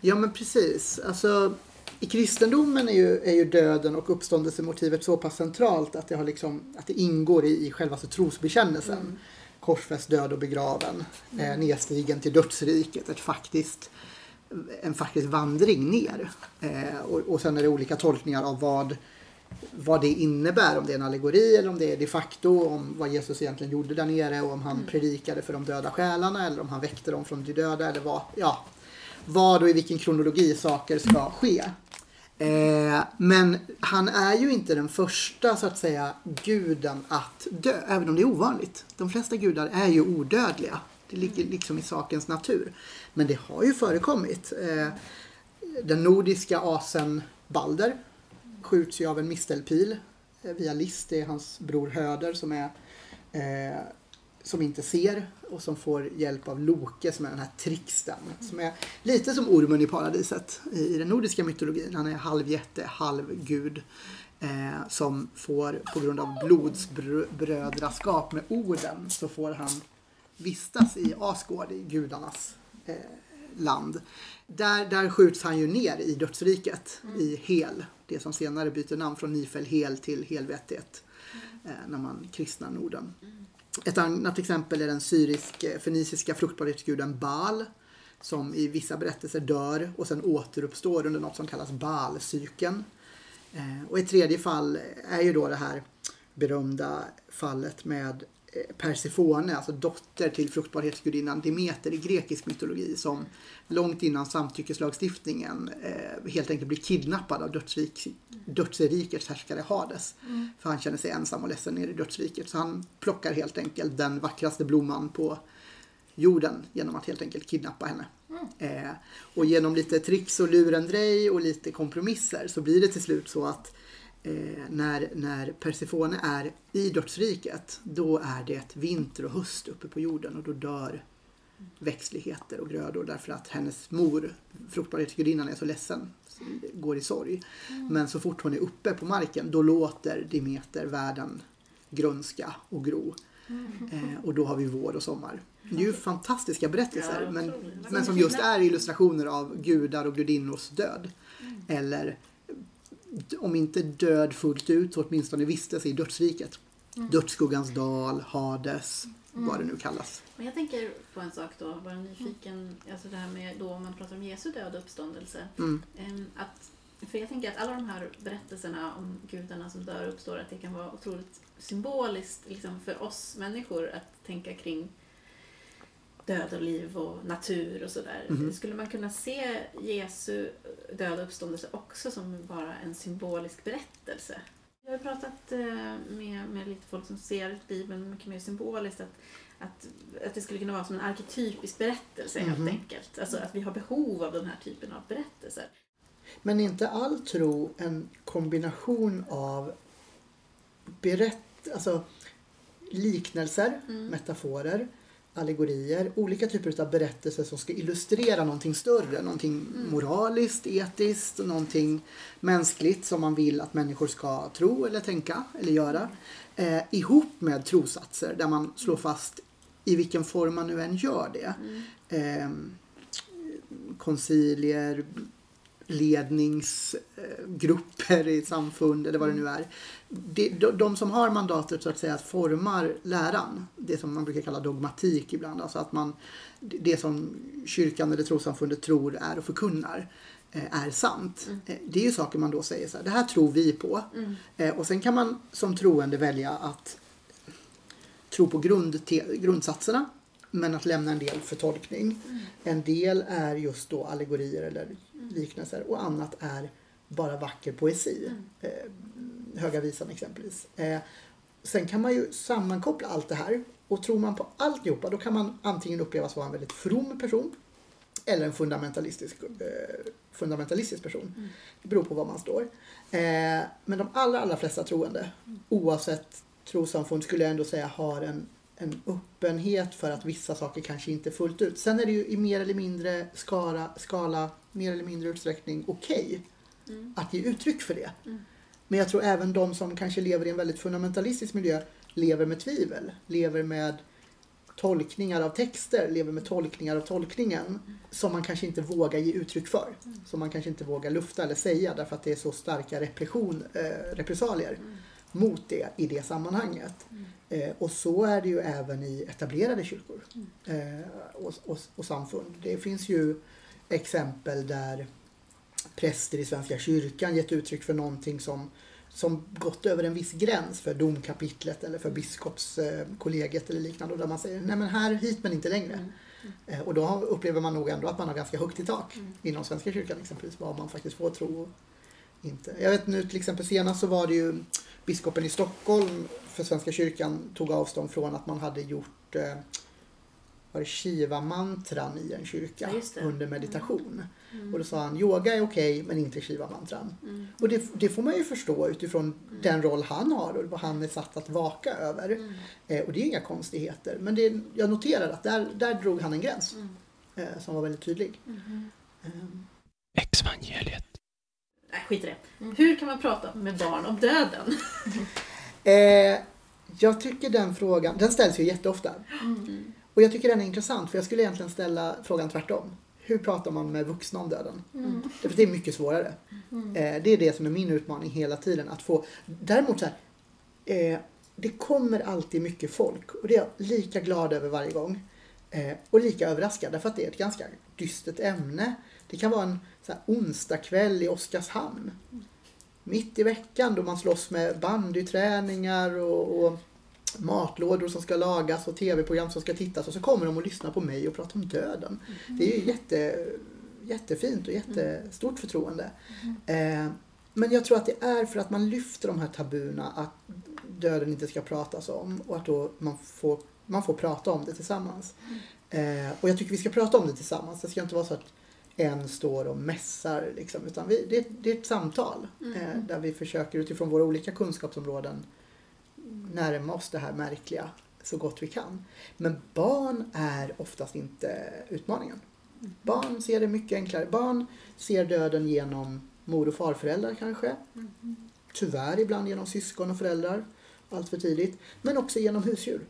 Ja men precis. Alltså, I kristendomen är ju, är ju döden och uppståndelsemotivet så pass centralt att det, har liksom, att det ingår i, i själva trosbekännelsen. Korsfäst, död och begraven. Eh, nedstigen till dödsriket. Ett faktiskt, en faktisk vandring ner. Eh, och, och sen är det olika tolkningar av vad, vad det innebär. Om det är en allegori eller om det är de facto. Om vad Jesus egentligen gjorde där nere och om han predikade för de döda själarna eller om han väckte dem från de döda. Eller vad, ja, vad och i vilken kronologi saker ska ske. Eh, men han är ju inte den första så att säga guden att dö, även om det är ovanligt. De flesta gudar är ju odödliga. Det ligger liksom i sakens natur. Men det har ju förekommit. Eh, den nordiska asen Balder skjuts ju av en mistelpil eh, via List. Det är hans bror Höder som är eh, som inte ser och som får hjälp av Loke som är den här trixten. Som är lite som ormen i paradiset i, den nordiska mytologin. Han är halvjätte, halvgud. Eh, som får på grund av blodsbrödraskap med orden så får han vistas i Asgård, i gudarnas eh, land. Där, där skjuts han ju ner i dödsriket i Hel. Det som senare byter namn från Nifel Hel till helvetet eh, när man kristnar Norden. Ett annat exempel är den syrisk-feniciska eh, fruktbarhetsguden Baal som i vissa berättelser dör och sen återuppstår under något som kallas Baal-cykeln. Eh, och ett tredje fall är ju då det här berömda fallet med Persefone, alltså dotter till fruktbarhetsgudinnan Demeter i grekisk mytologi som långt innan samtyckeslagstiftningen eh, helt enkelt blir kidnappad av dödsrik, dödsrikets härskare Hades. För han känner sig ensam och ledsen nere i dödsriket. Så han plockar helt enkelt den vackraste blomman på jorden genom att helt enkelt kidnappa henne. Eh, och genom lite tricks och lurendrej och lite kompromisser så blir det till slut så att eh, när, när Persefone är i dödsriket då är det vinter och höst uppe på jorden och då dör växtligheter och grödor därför att hennes mor, fruktbarhetsgudinnan, är så ledsen, går i sorg. Men så fort hon är uppe på marken då låter Demeter världen grönska och gro. Eh, och då har vi vår och sommar. Det är ju fantastiska berättelser Ja, men, men som just är illustrationer av gudar och gudinnors död. Eller d- om inte död fullt ut så åtminstone vistelse i dödsriket. Dödsskuggans dal, Hades, vad det nu kallas. Men jag tänker på en sak då, bara nyfiken, alltså det här med då om man pratar om Jesu död och uppståndelse. Mm. Ehm, Att, för jag tänker att alla de här berättelserna om gudarna som dör och uppstår, att det kan vara otroligt symboliskt liksom, för oss människor att tänka kring död och liv och natur och sådär. Mhm. Skulle man kunna se Jesu död och uppståndelse också som bara en symbolisk berättelse? Jag har pratat eh, med, med lite folk som ser Bibeln mycket mer symboliskt. Att, att, att det skulle kunna vara som en arketypisk berättelse Mhm. helt enkelt. Alltså att vi har behov av den här typen av berättelser. Men är inte all tro en kombination av berätt, alltså liknelser, Mm. metaforer, allegorier, olika typer av berättelser som ska illustrera någonting större, någonting moraliskt, etiskt, någonting mänskligt som man vill att människor ska tro eller tänka eller göra. Eh, ihop med trosatser där man slår fast i vilken form man nu än gör det. Eh, koncilier, ledningsgrupper i samfund eller vad det nu är. De, som har mandatet så att säga formar läran. Det som man brukar kalla dogmatik ibland. Alltså att man, det som kyrkan eller trossamfundet tror är och förkunnar eh, är sant. Eh, Det är ju saker man då säger så här, det här tror vi på. Eh, Och sen kan man som troende välja att tro på grund, grundsatserna men att lämna en del för tolkning. En del är just då allegorier eller liknelser och annat är bara vacker poesi. Eh, Höga visan exempelvis. Eh, sen kan man ju sammankoppla allt det här och tror man på alltihopa då kan man antingen upplevas vara en väldigt from person eller en fundamentalistisk, eh, fundamentalistisk person. Det beror på var man står. Eh, men de allra, allra flesta troende, oavsett trossamfund, skulle jag ändå säga har en, en öppenhet för att vissa saker kanske inte fullt ut. Sen är det ju i mer eller mindre skala, skala mer eller mindre utsträckning okej att ge uttryck för det. Men jag tror även de som kanske lever i en väldigt fundamentalistisk miljö lever med tvivel, lever med tolkningar av texter, lever med tolkningar av tolkningen som man kanske inte vågar ge uttryck för. Som man kanske inte vågar lufta eller säga därför att det är så starka repression, eh, repressalier mot det i det sammanhanget. Eh, och så är det ju även i etablerade kyrkor eh, och, och, och samfund. Det finns ju exempel där präster i Svenska kyrkan gett uttryck för någonting som, som gått över en viss gräns för domkapitlet eller för biskopskollegiet eller liknande. Och där man säger, nej men här hit men inte längre. Eh, Och då upplever man nog ändå att man har ganska högt i tak inom Svenska kyrkan exempelvis, vad man faktiskt får tro och inte. Jag vet nu till exempel senast så var det ju biskopen i Stockholm för Svenska kyrkan tog avstånd från att man hade gjort eh, var det Shiva-mantran i en kyrka Ja, under meditation. Och då sa han, yoga är okej men inte Shiva-mantran. Och det, det får man ju förstå utifrån den roll han har och vad han är satt att vaka över. Eh, och det är inga konstigheter. Men det, jag noterar att där, där drog han en gräns eh, som var väldigt tydlig. Eh, Exvangeliet. Nej, skit i det. Hur kan man prata med barn om döden? [laughs] Eh, jag tycker den frågan, den ställs ju jätteofta. Och jag tycker den är intressant för jag skulle egentligen ställa frågan tvärtom. Hur pratar man med vuxna om döden? Därför det är mycket svårare. Eh, det är det som är min utmaning hela tiden. Att få, däremot så här, eh, det kommer alltid mycket folk och det är jag lika glad över varje gång. Eh, och lika överraskad därför att det är ett ganska dystert ämne. Det kan vara en så här, onsdagkväll i Oskarshamn. Mitt i veckan då man slåss med bandyträningar och, och matlådor som ska lagas och tv-program som ska tittas och så kommer de och lyssnar på mig och pratar om döden. Det är ju jätte, jättefint och jättestort förtroende. Eh, men jag tror att det är för att man lyfter de här tabuna att döden inte ska pratas om och att då man får, man får prata om det tillsammans. Eh, och jag tycker vi ska prata om det tillsammans. Det ska inte vara så att en står och mässar liksom, utan vi, det, det är ett samtal eh, där vi försöker utifrån våra olika kunskapsområden närma oss det här märkliga så gott vi kan. Men barn är oftast inte utmaningen. Barn ser det mycket enklare. Barn ser döden genom mor och farföräldrar kanske. Tyvärr ibland genom syskon och föräldrar allt för tidigt. Men också genom husdjur.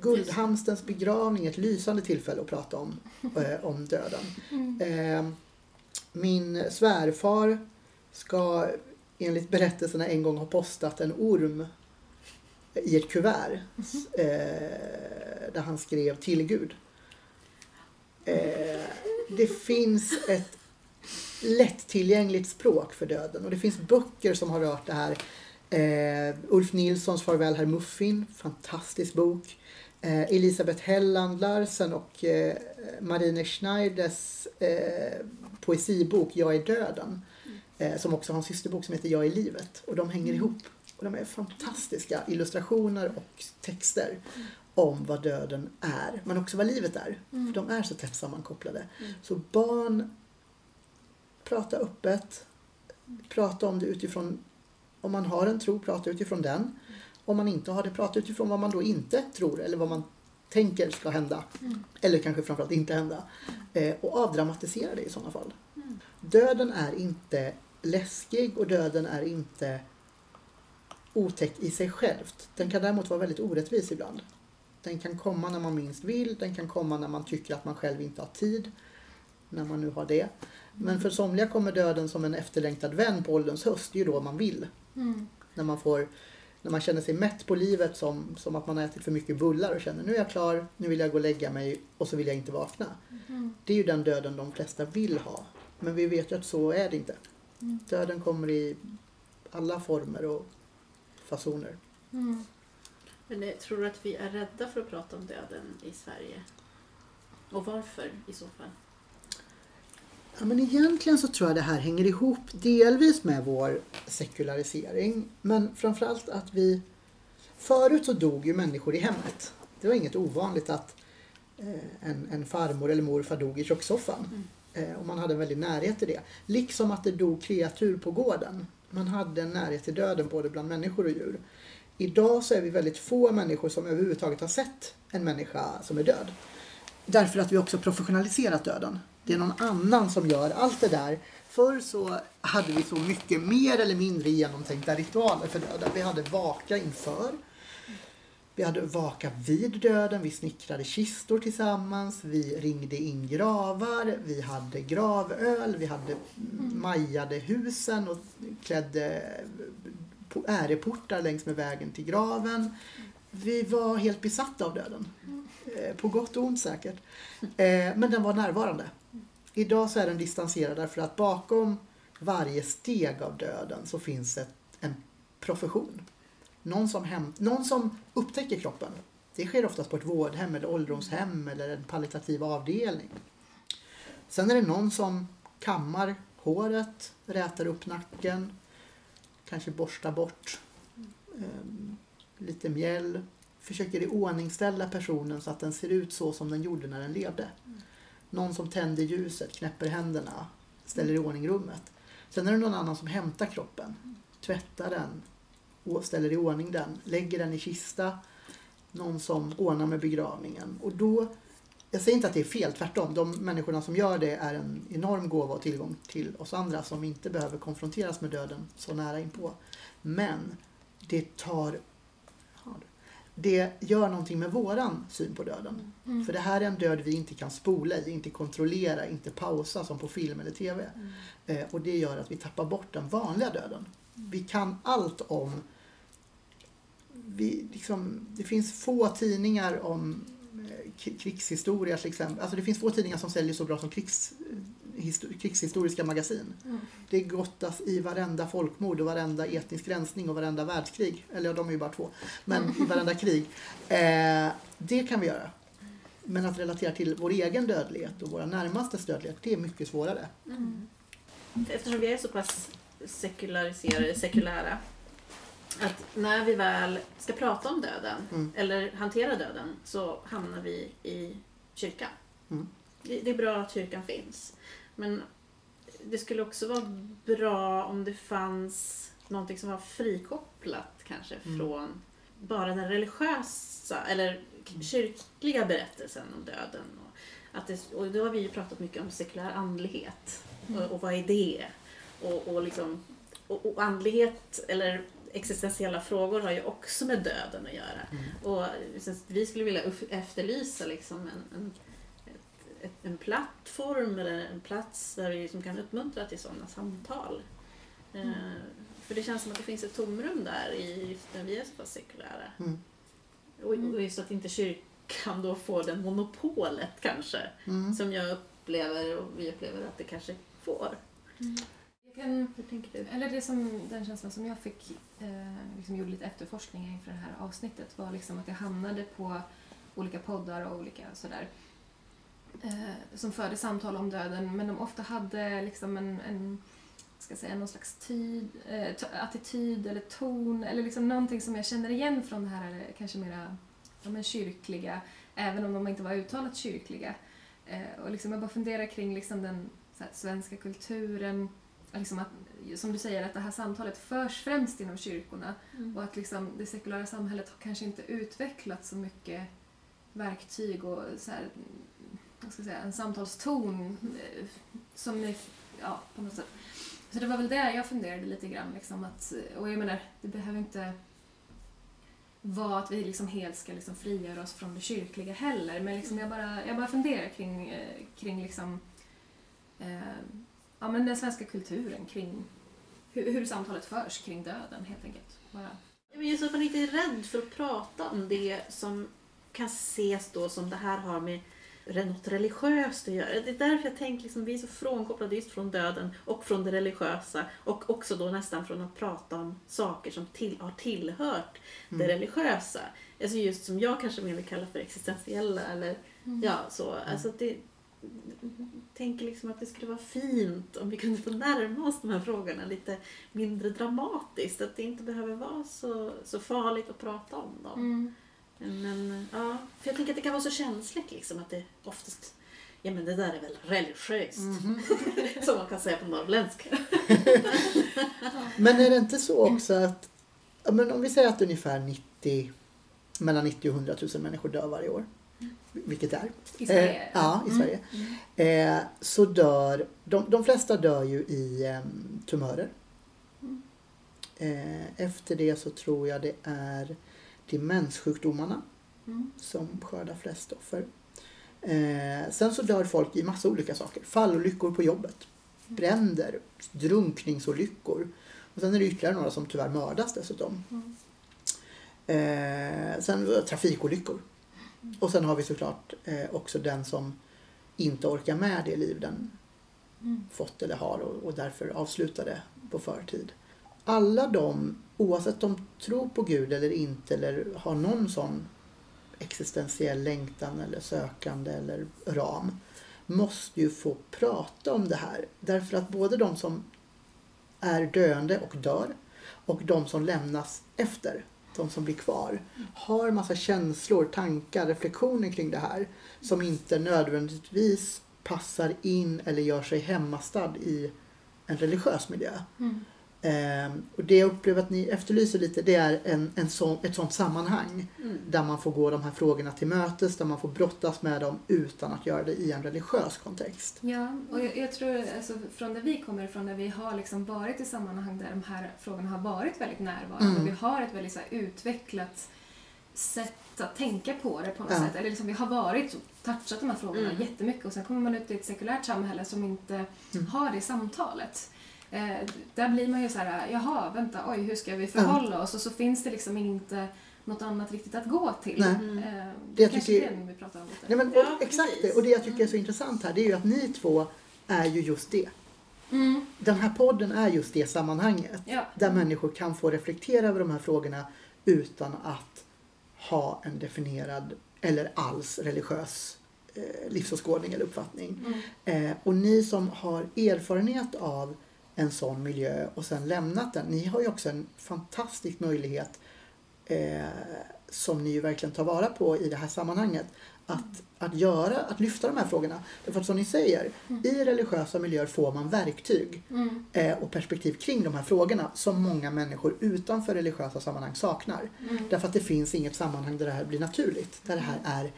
Guldhamstens begravning är ett lysande tillfälle att prata om, [laughs] eh, om döden. Eh, min svärfar ska enligt berättelserna en gång ha postat en orm i ett kuvert eh, där han skrev till Gud. Eh, det finns ett lättillgängligt språk för döden och det finns böcker som har rört det här. Eh, Ulf Nilssons Farväl herr Muffin, fantastisk bok. Eh, Elisabeth Helland Larsen och eh, Marine Schneiders eh, poesibok Jag är döden. Eh, som också har en systerbok som heter Jag är livet. Och de hänger ihop. Och de är fantastiska illustrationer och texter om vad döden är, men också vad livet är. För de är så tätt sammankopplade. Så barn, prata öppet. Prata om det utifrån, om man har en tro, prata utifrån den. Om man inte har det, prata utifrån vad man då inte tror eller vad man tänker ska hända. Mm. Eller kanske framförallt inte hända. Eh, och avdramatisera det i sådana fall. Döden är inte läskig och döden är inte otäck i sig självt. Den kan däremot vara väldigt orättvis ibland. Den kan komma när man minst vill, den kan komma när man tycker att man själv inte har tid. När man nu har det. Men för somliga kommer döden som en efterlängtad vän på ålderns höst. Det är ju då man vill. Mm. När man, får, när man känner sig mätt på livet som, som att man har ätit för mycket bullar och känner nu är jag klar, nu vill jag gå och lägga mig och så vill jag inte vakna. Mm. Det är ju den döden de flesta vill ha. Men vi vet ju att så är det inte. Mm. Döden kommer i alla former och fasoner. Mm. Men eh, tror du att vi är rädda för att prata om döden i Sverige? Och varför i så fall? Ja, men egentligen så tror jag det här hänger ihop delvis med vår sekularisering. Men framförallt att vi... Förut så dog ju människor i hemmet. Det var inget ovanligt att eh, en, en farmor eller morfar dog i kökssoffan. Eh, och man hade en väldig närhet till det. Liksom att det dog kreatur på gården. Man hade en närhet till döden både bland människor och djur. Idag så är vi väldigt få människor som överhuvudtaget har sett en människa som är död. Därför att vi också professionaliserat döden. Det är någon annan som gör allt det där. Förr så hade vi så mycket mer eller mindre genomtänkta ritualer för döden. Vi hade vaka inför. Vi hade vaka vid döden, vi snickrade kistor tillsammans, vi ringde in gravar, vi hade gravöl, vi hade majade husen och klädde äreportar längs med vägen till graven. Vi var helt besatta av döden. Eh, på gott och ont säkert. Eh, men den var närvarande. Idag så är den distanserad därför att bakom varje steg av döden så finns ett, en profession. Någon som, hem, någon som upptäcker kroppen. Det sker oftast på ett vårdhem eller ålderdomshem eller en palliativ avdelning. Sen är det någon som kammar håret, rätar upp nacken, kanske borstar bort eh, lite mjäll, försöker iordningställa personen så att den ser ut så som den gjorde när den levde. Någon som tänder ljuset, knäpper händerna, ställer i ordning rummet. Sen är det någon annan som hämtar kroppen, tvättar den, och ställer i ordning den, lägger den i kista. Någon som ordnar med begravningen. Och då, jag säger inte att det är fel, tvärtom. De människorna som gör det är en enorm gåva och tillgång till oss andra som inte behöver konfronteras med döden så nära inpå. Men det tar det gör någonting med våran syn på döden. Mm. För det här är en död vi inte kan spola i, inte kontrollera, inte pausa som på film eller TV. Eh, och det gör att vi tappar bort den vanliga döden. Vi kan allt om... Vi, liksom, det finns få tidningar om eh, krigshistoria till exempel. Alltså det finns få tidningar som säljer så bra som krigs, krigshistoriska magasin. Mm. Det gottas i varenda folkmord och varenda etnisk rensning och varenda världskrig. Eller ja, de är ju bara två. Men i varenda krig. Eh, det kan vi göra. Men att relatera till vår egen dödlighet och våra närmastes dödlighet, det är mycket svårare. Eftersom vi är så pass sekulariserade, sekulära, att när vi väl ska prata om döden Mm. eller hantera döden så hamnar vi i kyrkan. Mm. Det är bra att kyrkan finns. Men det skulle också vara bra om det fanns någonting som var frikopplat kanske Mm. från bara den religiösa eller kyrkliga berättelsen om döden. Och, att det, och då har vi ju pratat mycket om sekulär andlighet. Och, och vad är det? Och, och, liksom, och, och andlighet eller existentiella frågor har ju också med döden att göra. Och så vi skulle vilja efterlysa liksom en, en, en plattform eller en plats där vi liksom kan uppmuntra till sådana samtal. Eh, för det känns som att det finns ett tomrum där i just när vi är så pass sekulära. Mm. Och, och just att inte kyrkan då får den monopolet kanske. Mm. Som jag upplever och vi upplever att det kanske får. Jag kan, Hur tänker du? eller det som, den känslan som jag fick, eh, liksom gjorde lite efterforskningar inför det här avsnittet var liksom att jag hamnade på olika poddar och olika sådär eh, som förde samtal om döden men de ofta hade liksom en, en ska säga, någon slags tid, eh, attityd eller ton eller liksom någonting som jag känner igen från det här eller kanske mera ja, men kyrkliga även om de inte var uttalat kyrkliga. Eh, och liksom jag bara funderar kring liksom den här, svenska kulturen liksom att, som du säger, att det här samtalet förs främst inom kyrkorna och att liksom det sekulära samhället har kanske inte utvecklats så mycket verktyg och så här, vad ska jag säga, en samtalston eh, som är, ja, på något sätt. Så det var väl det jag funderade lite grann liksom att, och jag menar, det behöver inte vara att vi liksom helt ska liksom frigöra oss från det kyrkliga heller, men liksom jag, bara, jag bara funderar kring, eh, kring liksom, eh, ja, men den svenska kulturen, kring hur, hur samtalet förs kring döden helt enkelt. Bara. Men just att man inte är rädd för att prata om det som kan ses då som det här har med något religiöst att göra. Det är därför jag tänker liksom, vi är så frånkopplade just från döden och från det religiösa och också då nästan från att prata om saker som till, har tillhört det religiösa. Alltså just som jag kanske mer vill kalla för existentiella eller ja så. Alltså det, tänker liksom att det skulle vara fint om vi kunde få närma oss de här frågorna lite mindre dramatiskt. Att det inte behöver vara så, så farligt att prata om dem. Mm. Men ja, för jag tänker att det kan vara så känsligt liksom att det oftast Ja men det där är väl religiöst. [laughs] Som man kan säga på norrländska. [laughs] Men är det inte så också att, ja, men om vi säger att ungefär 90, mellan 90 och 100 000 människor dör varje år. Vilket det är. I Sverige? Eh, ja, i Mm. Sverige. Eh, så dör, de, de flesta dör ju i eh, tumörer. Eh, efter det så tror jag det är demenssjukdomarna Mm. som skördar flest offer. Eh, sen så dör folk i massa olika saker. Fallolyckor på jobbet, bränder, drunkningsolyckor. Och sen är det ytterligare några som tyvärr mördas dessutom. Eh, sen trafikolyckor. Och sen har vi såklart eh, också den som inte orkar med det liv den fått eller har och, och därför avslutar det på förtid. Alla de, oavsett om de tror på Gud eller inte eller har någon sån existentiell längtan eller sökande eller ram måste ju få prata om det här. Därför att både de som är döende och dör och de som lämnas efter, de som blir kvar, har massa känslor, tankar, reflektioner kring det här som inte nödvändigtvis passar in eller gör sig hemmastad i en religiös miljö. Mm. Ehm, och det jag upplever att ni efterlyser lite det är en, en sån, ett sånt sammanhang Mm. där man får gå de här frågorna till mötes, där man får brottas med dem utan att göra det i en religiös kontext. Ja, och jag, jag tror alltså, från där vi kommer ifrån, där vi har liksom varit i sammanhang där de här frågorna har varit väldigt närvarande. Mm. Vi har ett väldigt så här, utvecklat sätt att tänka på det på något Ja. sätt. Eller liksom, vi har varit och touchat de här frågorna Mm. jättemycket och sen kommer man ut i ett sekulärt samhälle som inte Mm. har det samtalet. Eh, där blir man ju så här, jaha, vänta, oj, hur ska vi förhålla oss? Och så finns det liksom inte något annat riktigt att gå till. Nej. Mm. Eh, Det jag kanske tycker- är det vi pratar om lite. Nej, men, Ja, och, exakt precis. det. Och det jag tycker är så intressant här det är ju att ni två är ju just det. Mm. Den här podden är just det sammanhanget. Ja. Där människor kan få reflektera över de här frågorna utan att ha en definierad eller alls religiös eh, livsåskådning eller uppfattning. Mm. Eh, och ni som har erfarenhet av en sån miljö och sen lämnat den, ni har ju också en fantastisk möjlighet eh, som ni ju verkligen tar vara på i det här sammanhanget. Att, att, göra, att lyfta de här frågorna. Därför att som ni säger, i religiösa miljöer får man verktyg Mm. eh, och perspektiv kring de här frågorna som många människor utanför religiösa sammanhang saknar. Mm. Därför att det finns inget sammanhang där det här blir naturligt. Där det här är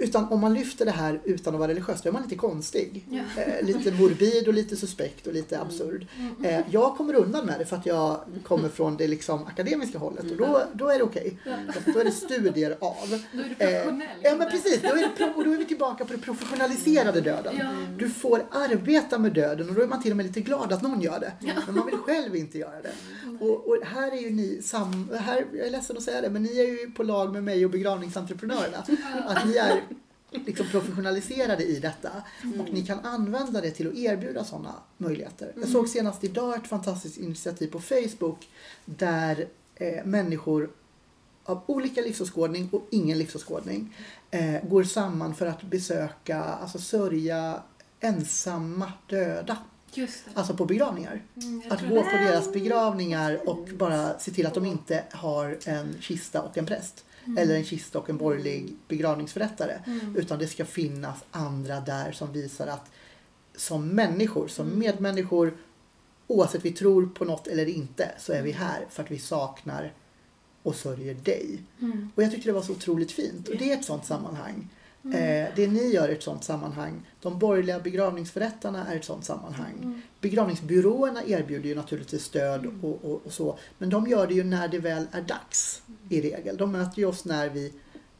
utan om man lyfter det här utan att vara religiös, då är man lite konstig. Ja. Eh, lite morbid och lite suspekt och lite absurd. Mm. Eh, jag kommer undan med det för att jag kommer från det liksom akademiska hållet och då, då är det okej. Ja. Då är det studier av. Då är du Eh, professionell. Ja men precis, då är, och då är vi tillbaka på det professionaliserade döden. Ja. Du får arbeta med döden och då är man till och med lite glad att någon gör det. Men man vill själv inte göra det. Och, och här är ju ni, sam, här, jag är ledsen att säga det, men ni är ju på lag med mig och begravningsentreprenörerna. Att ni är [laughs] liksom professionaliserade i detta och ni kan använda det till att erbjuda sådana möjligheter. Jag såg senast idag ett fantastiskt initiativ på Facebook där eh, människor av olika livsåskådning och ingen livsåskådning eh, går samman för att besöka, alltså sörja ensamma döda. Alltså på begravningar. Mm, Att gå på deras begravningar och bara se till att de inte har en kista och en präst. Eller en kista och en borgerlig begravningsförrättare. Mm. Utan det ska finnas andra där som visar att som människor, som medmänniskor, oavsett vi tror på något eller inte, så är vi här för att vi saknar och sörjer dig. Mm. Och jag tyckte det var så otroligt fint. Och det är ett sånt sammanhang. Eh, det ni gör är ett sånt sammanhang. De borgerliga begravningsförrättarna är ett sånt sammanhang. Begravningsbyråerna erbjuder ju naturligtvis stöd och, och, och så. Men de gör det ju när det väl är dags i regel. De möter ju oss när vi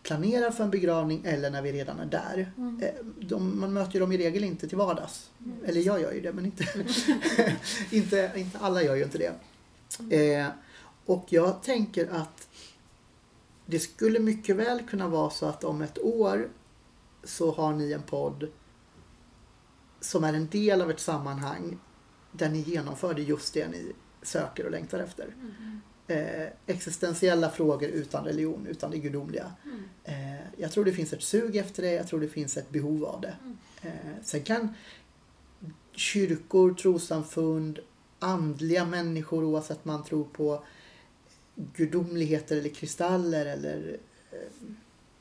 planerar för en begravning eller när vi redan är där. Eh, de, man möter ju dem i regel inte till vardags. Eller jag gör ju det men inte, [laughs] inte, inte alla gör ju inte det. Eh, och jag tänker att det skulle mycket väl kunna vara så att om ett år så har ni en podd som är en del av ett sammanhang där ni genomförde just det ni söker och längtar efter. Eh, existentiella frågor utan religion, utan det gudomliga. Eh, jag tror det finns ett sug efter det, jag tror det finns ett behov av det. Eh, sen kan kyrkor, trossamfund, andliga människor oavsett man tror på gudomligheter eller kristaller eller eh,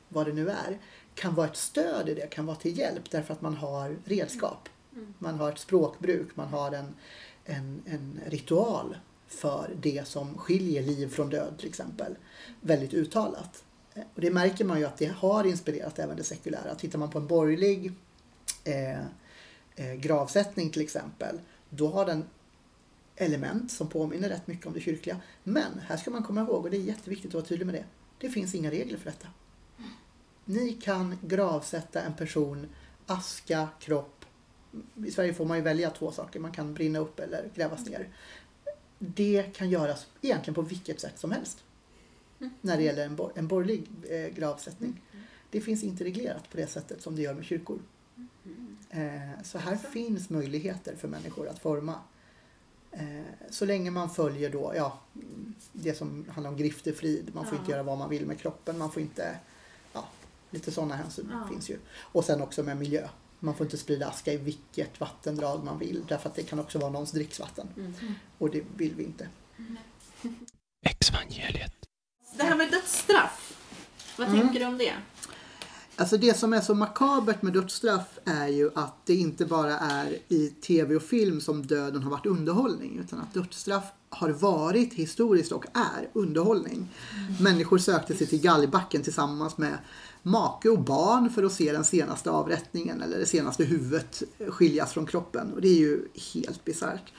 vad det nu är kan vara ett stöd i det, kan vara till hjälp därför att man har redskap. Man har ett språkbruk, man har en, en, en ritual för det som skiljer liv från död till exempel. Väldigt uttalat. Eh, Och det märker man ju att det har inspirerat även det sekulära. Tittar man på en borgerlig eh, eh, gravsättning till exempel, då har den element som påminner rätt mycket om det kyrkliga. Men här ska man komma ihåg, och det är jätteviktigt att vara tydlig med det, det finns inga regler för detta. Ni kan gravsätta en person, aska, kropp. I Sverige får man ju välja två saker, man kan brinna upp eller grävas ner. Det kan göras egentligen på vilket sätt som helst. När det gäller en, bor- en borgerlig eh, gravsättning. Det finns inte reglerat på det sättet som det gör med kyrkor. Eh, så här finns möjligheter för människor att forma. Eh, så länge man följer då, ja, mm, det som handlar om griftefrid. Man får Ja. inte göra vad man vill med kroppen. Man får inte, lite sådana hänsyn Ja. finns ju. Och sen också med miljö. Man får inte sprida aska i vilket vattendrag man vill. Därför att det kan också vara någons dricksvatten. Mm. Och det vill vi inte. Exvangeliet. Det här med dödsstraff. Vad tänker du om det? Alltså det som är så makabert med dödsstraff är ju att det inte bara är i tv och film som döden har varit underhållning utan att dödsstraff har varit historiskt och är underhållning. Människor sökte sig till galgbacken tillsammans med make och barn för att se den senaste avrättningen eller det senaste huvudet skiljas från kroppen och det är ju helt bisarrt.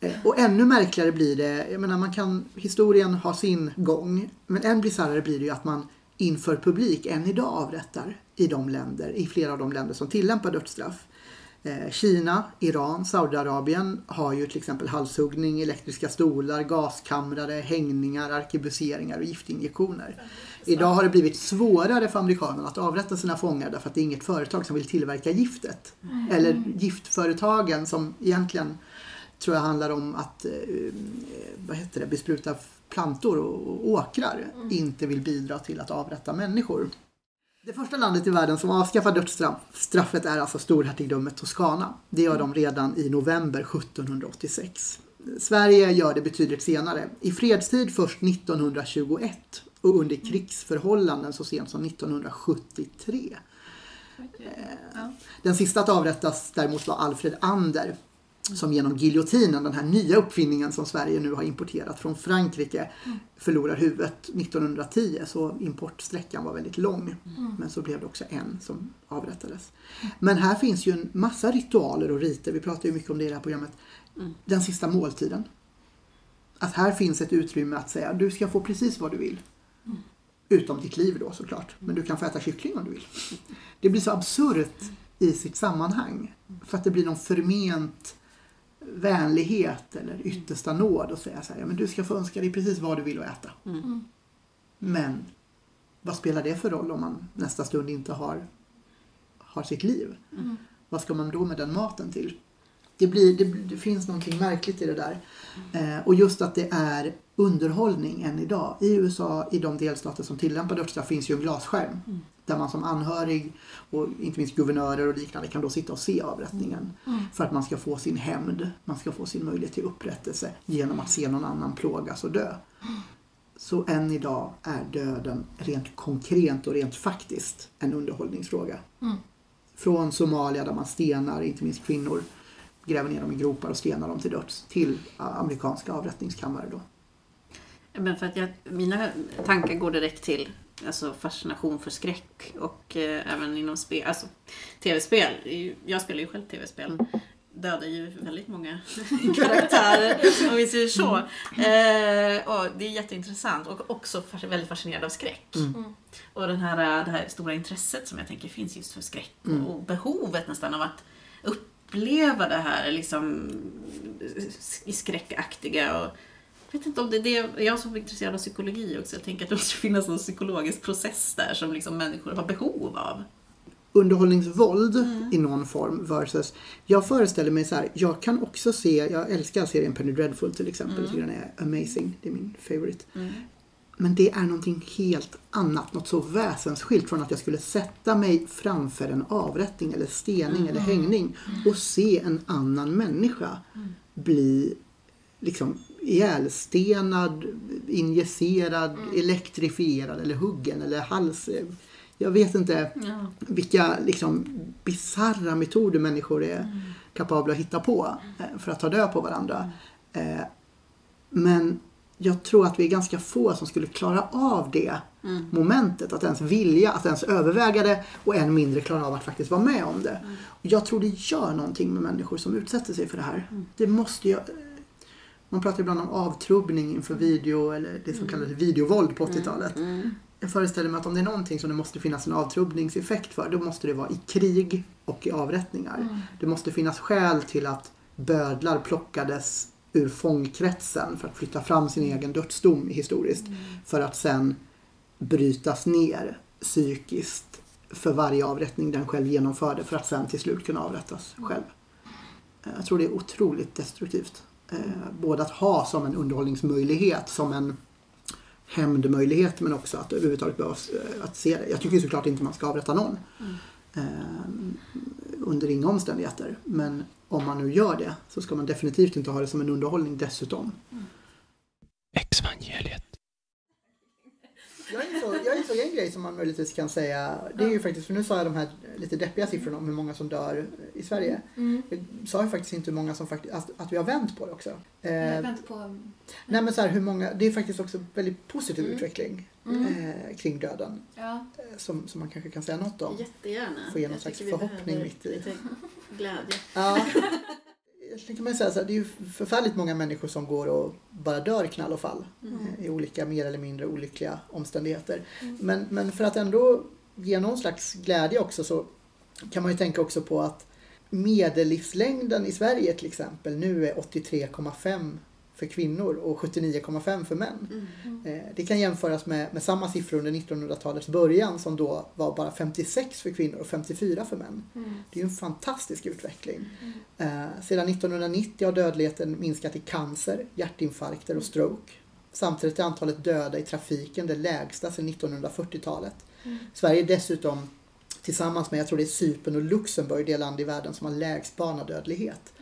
Eh, och ännu märkligare blir det, jag menar man kan, historien har sin gång, men än bisarrare blir det ju att man inför publik än idag avrättar i de länder, i flera av de länder som tillämpar dödsstraff. Eh, Kina, Iran, Saudiarabien har ju till exempel halshuggning, elektriska stolar, gaskamrare, hängningar, arkebuseringar och giftinjektioner. Idag har det blivit svårare för amerikanerna att avrätta sina fångar därför att det är inget företag som vill tillverka giftet. Eller giftföretagen som egentligen tror jag handlar om att eh, vad heter det, bespruta plantor och åkrar inte vill bidra till att avrätta människor. Det första landet i världen som avskaffar dödsstraffet är alltså storhertigdömet Toscana. Det gör de redan i november 1786. Sverige gör det betydligt senare. I fredstid först 1921 och under krigsförhållanden så sent som 1973. Den sista att avrättas däremot var Alfred Ander som genom giljotinen, den här nya uppfinningen som Sverige nu har importerat från Frankrike, förlorar huvudet 1910. Så importsträckan var väldigt lång. Men så blev det också en som avrättades. Men här finns ju en massa ritualer och riter. Vi pratar ju mycket om det i det här programmet. Den sista måltiden. Att här finns ett utrymme att säga du ska få precis vad du vill. Utom ditt liv då såklart. Men du kan få äta kyckling om du vill. Det blir så absurt i sitt sammanhang. För att det blir någon förment vänlighet eller yttersta nåd och säga så här, ja, men du ska få önska dig precis vad du vill att äta. Men vad spelar det för roll om man nästa stund inte har, har sitt liv? Vad ska man då med den maten till? Det, blir, det, det finns någonting märkligt i det där. Eh, och just att det är underhållning än idag. I USA, i de delstater som tillämpar dödsstraff, finns ju en glasskärm. Där man som anhörig och inte minst guvernörer och liknande kan då sitta och se avrättningen. För att man ska få sin hämnd, man ska få sin möjlighet till upprättelse genom att se någon annan plågas och dö. Så än idag är döden rent konkret och rent faktiskt en underhållningsfråga. Från Somalia där man stenar, inte minst kvinnor, gräver ner dem i gropar och stenar dem till döds, till amerikanska avrättningskammare då. Men för att jag, mina tankar går direkt till alltså fascination för skräck och eh, även inom spel, alltså tv-spel. Jag spelar ju själv tv-spel. Dödar ju väldigt många [laughs] karaktärer om vi säger så. Eh, och det är jätteintressant och också fas- väldigt fascinerad av skräck. Mm. Och den här, det här stora intresset som jag tänker finns just för skräck Mm. och behovet nästan av att uppleva det här liksom skräckaktiga och jag vet inte om det är det, jag är så intresserad av psykologi också. Jag tänker att det måste finnas någon psykologisk process där som liksom människor har behov av. underhållningsvåld i någon form versus jag föreställer mig så här, jag kan också se, jag älskar serien Penny Dreadful till exempel, jag tycker den är amazing, det är min favorite. Men det är någonting helt annat, något så väsensskilt från att jag skulle sätta mig framför en avrättning eller stening eller hängning och se en annan människa bli liksom ihjälstenad, injicerad, elektrifierad eller huggen eller hals. Jag vet inte Ja. vilka liksom bisarra metoder människor är kapabla att hitta på eh, för att ta död på varandra. Eh, Men jag tror att vi är ganska få som skulle klara av det momentet. Att ens vilja, att ens överväga det och än mindre klara av att faktiskt vara med om det. Och Jag tror det gör någonting med människor som utsätter sig för det här. Det måste ju, man pratar ibland om avtrubbning inför video eller det som kallades videovåld på 80-talet. Jag föreställer mig att om det är någonting som det måste finnas en avtrubbningseffekt för, då måste det vara i krig och i avrättningar. Det måste finnas skäl till att bödlar plockades ur fångkretsen för att flytta fram sin egen dödsdom historiskt. För att sen brytas ner psykiskt för varje avrättning den själv genomförde för att sen till slut kunna avrättas själv. Eh, Jag tror det är otroligt destruktivt. Eh, Både att ha som en underhållningsmöjlighet, som en hämndmöjlighet men också att överhuvudtaget behövs eh, att se det. Jag tycker såklart inte man ska avrätta någon. Eh, under inga omständigheter. Men om man nu gör det så ska man definitivt inte ha det som en underhållning dessutom. Exvangeliet. Jag insåg en grej som man möjligtvis kan säga. Det är ju faktiskt, för nu sa jag de här lite deppiga siffrorna om hur många som dör i Sverige. Jag sa ju faktiskt inte hur många som faktiskt, att, att vi har vänt på det också. Eh, väntar på... nej men så här, hur många, det är faktiskt också väldigt positiv Mm. utveckling Mm. eh, kring döden. Ja. eh, Som, som man kanske kan säga något om. Jättegärna. Få ge någon Jag slags förhoppning mitt i. Lite glädje. Ja. [laughs] Egentligen kan man säga så här, det är ju förfärligt många människor som går och bara dör knall och fall eh, i olika mer eller mindre olyckliga omständigheter. Men, men för att ändå ge någon slags glädje också så kan man ju tänka också på att medellivslängden i Sverige till exempel nu är 83,5 för kvinnor och 79,5 för män. Eh, Det kan jämföras med, med samma siffror under 1900-talets början som då var bara 56 för kvinnor och 54 för män. Det är ju en fantastisk utveckling. Eh, sedan 1990 har dödligheten minskat i cancer, hjärtinfarkter och stroke. Samtidigt är antalet döda i trafiken det lägsta sedan 1940-talet. Sverige är dessutom tillsammans med, jag tror det är Cypern och Luxemburg, det land i världen som har lägst barnadödlighet.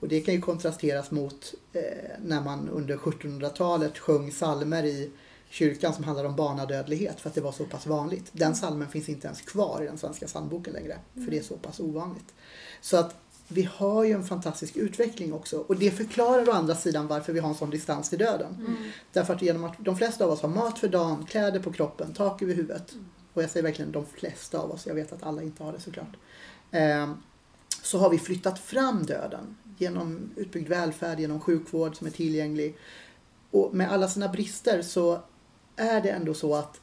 Och det kan ju kontrasteras mot eh, när man under 1700-talet sjöng salmer i kyrkan som handlar om barnadödlighet för att det var så pass vanligt. Den salmen finns inte ens kvar i den svenska psalmboken längre för det är så pass ovanligt. Så att vi har ju en fantastisk utveckling också och det förklarar å andra sidan varför vi har en sån distans till döden. Därför att genom att de flesta av oss har mat för dagen, kläder på kroppen, tak över huvudet och jag säger verkligen de flesta av oss, jag vet att alla inte har det såklart. Ehm, så har vi flyttat fram döden genom utbyggd välfärd, genom sjukvård som är tillgänglig. Och med alla sina brister så är det ändå så att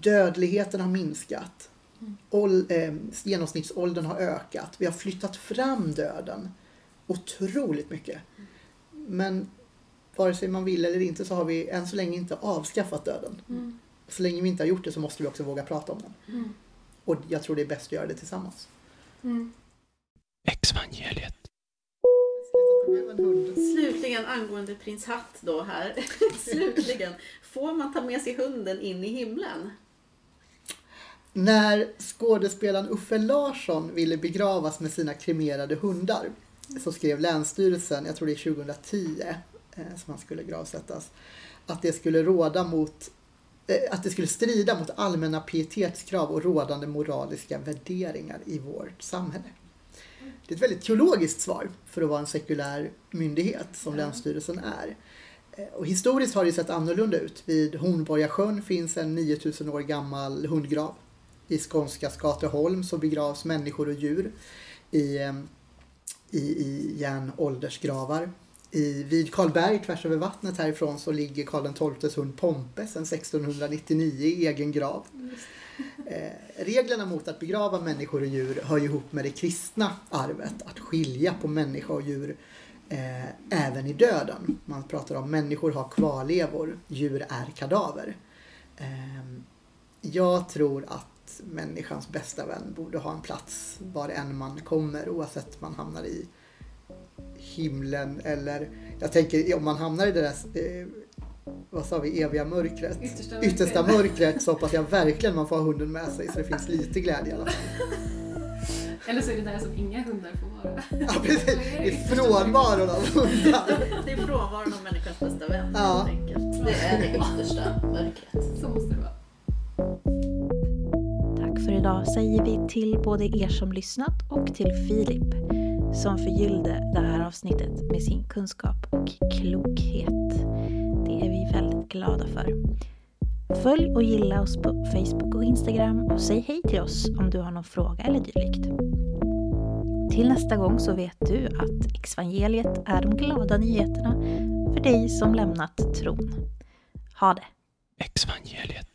dödligheten har minskat. Ål, eh, genomsnittsåldern har ökat. Vi har flyttat fram döden otroligt mycket. Men vare sig man vill eller inte så har vi än så länge inte avskaffat döden. Så länge vi inte har gjort det så måste vi också våga prata om den. Och jag tror det är bäst att göra det tillsammans. Mm. Exvangeliet. Slutligen angående prins Hatt då här. [laughs] Slutligen. Får man ta med sig hunden in i himlen? När skådespelaren Uffe Larsson ville begravas med sina kremerade hundar så skrev Länsstyrelsen, jag tror det är 2010 eh, som han skulle gravsättas, att det skulle råda mot att det skulle strida mot allmänna pietetskrav och rådande moraliska värderingar i vårt samhälle. Det är ett väldigt teologiskt svar för att vara en sekulär myndighet som Länsstyrelsen är. Eh, Och historiskt har det sett annorlunda ut. Vid Hornborgasjön finns en 9000 år gammal hundgrav. I skånska Skateholm så begravs människor och djur i, eh, i, i järnåldersgravar. I, vid Karlberg, tvärs över vattnet härifrån, så ligger Karl XIIs hund Pompe sedan 1699 i egen grav. Eh, reglerna mot att begrava människor och djur hör ju ihop med det kristna arvet. Att skilja på människa och djur eh, även i döden. Man pratar om människor har kvarlevor, djur är kadaver. Eh, jag tror att människans bästa vän borde ha en plats var än man kommer oavsett man hamnar i himlen eller jag tänker om man hamnar i det där eh, vad sa vi, eviga mörkret. Yttersta mörkret. Yttersta [laughs] mörkret så hoppas jag verkligen man får ha hunden med sig så det finns lite glädje i alla fall. Eller så är det där som inga hundar får vara. Ja, precis. [laughs] I frånvaron av hundar. Det är frånvaron av människans bästa vän Ja. helt enkelt. Det är det yttersta mörkret. Så måste det vara. Tack för idag säger vi till både er som lyssnat och till Filip som förgyllde det här avsnittet med sin kunskap och klokhet. Det är vi väldigt glada för. Följ och gilla oss på Facebook och Instagram och säg hej till oss om du har någon fråga eller dylikt. Till nästa gång så vet du att evangeliet är de glada nyheterna för dig som lämnat tron. Ha det! Exvangeliet.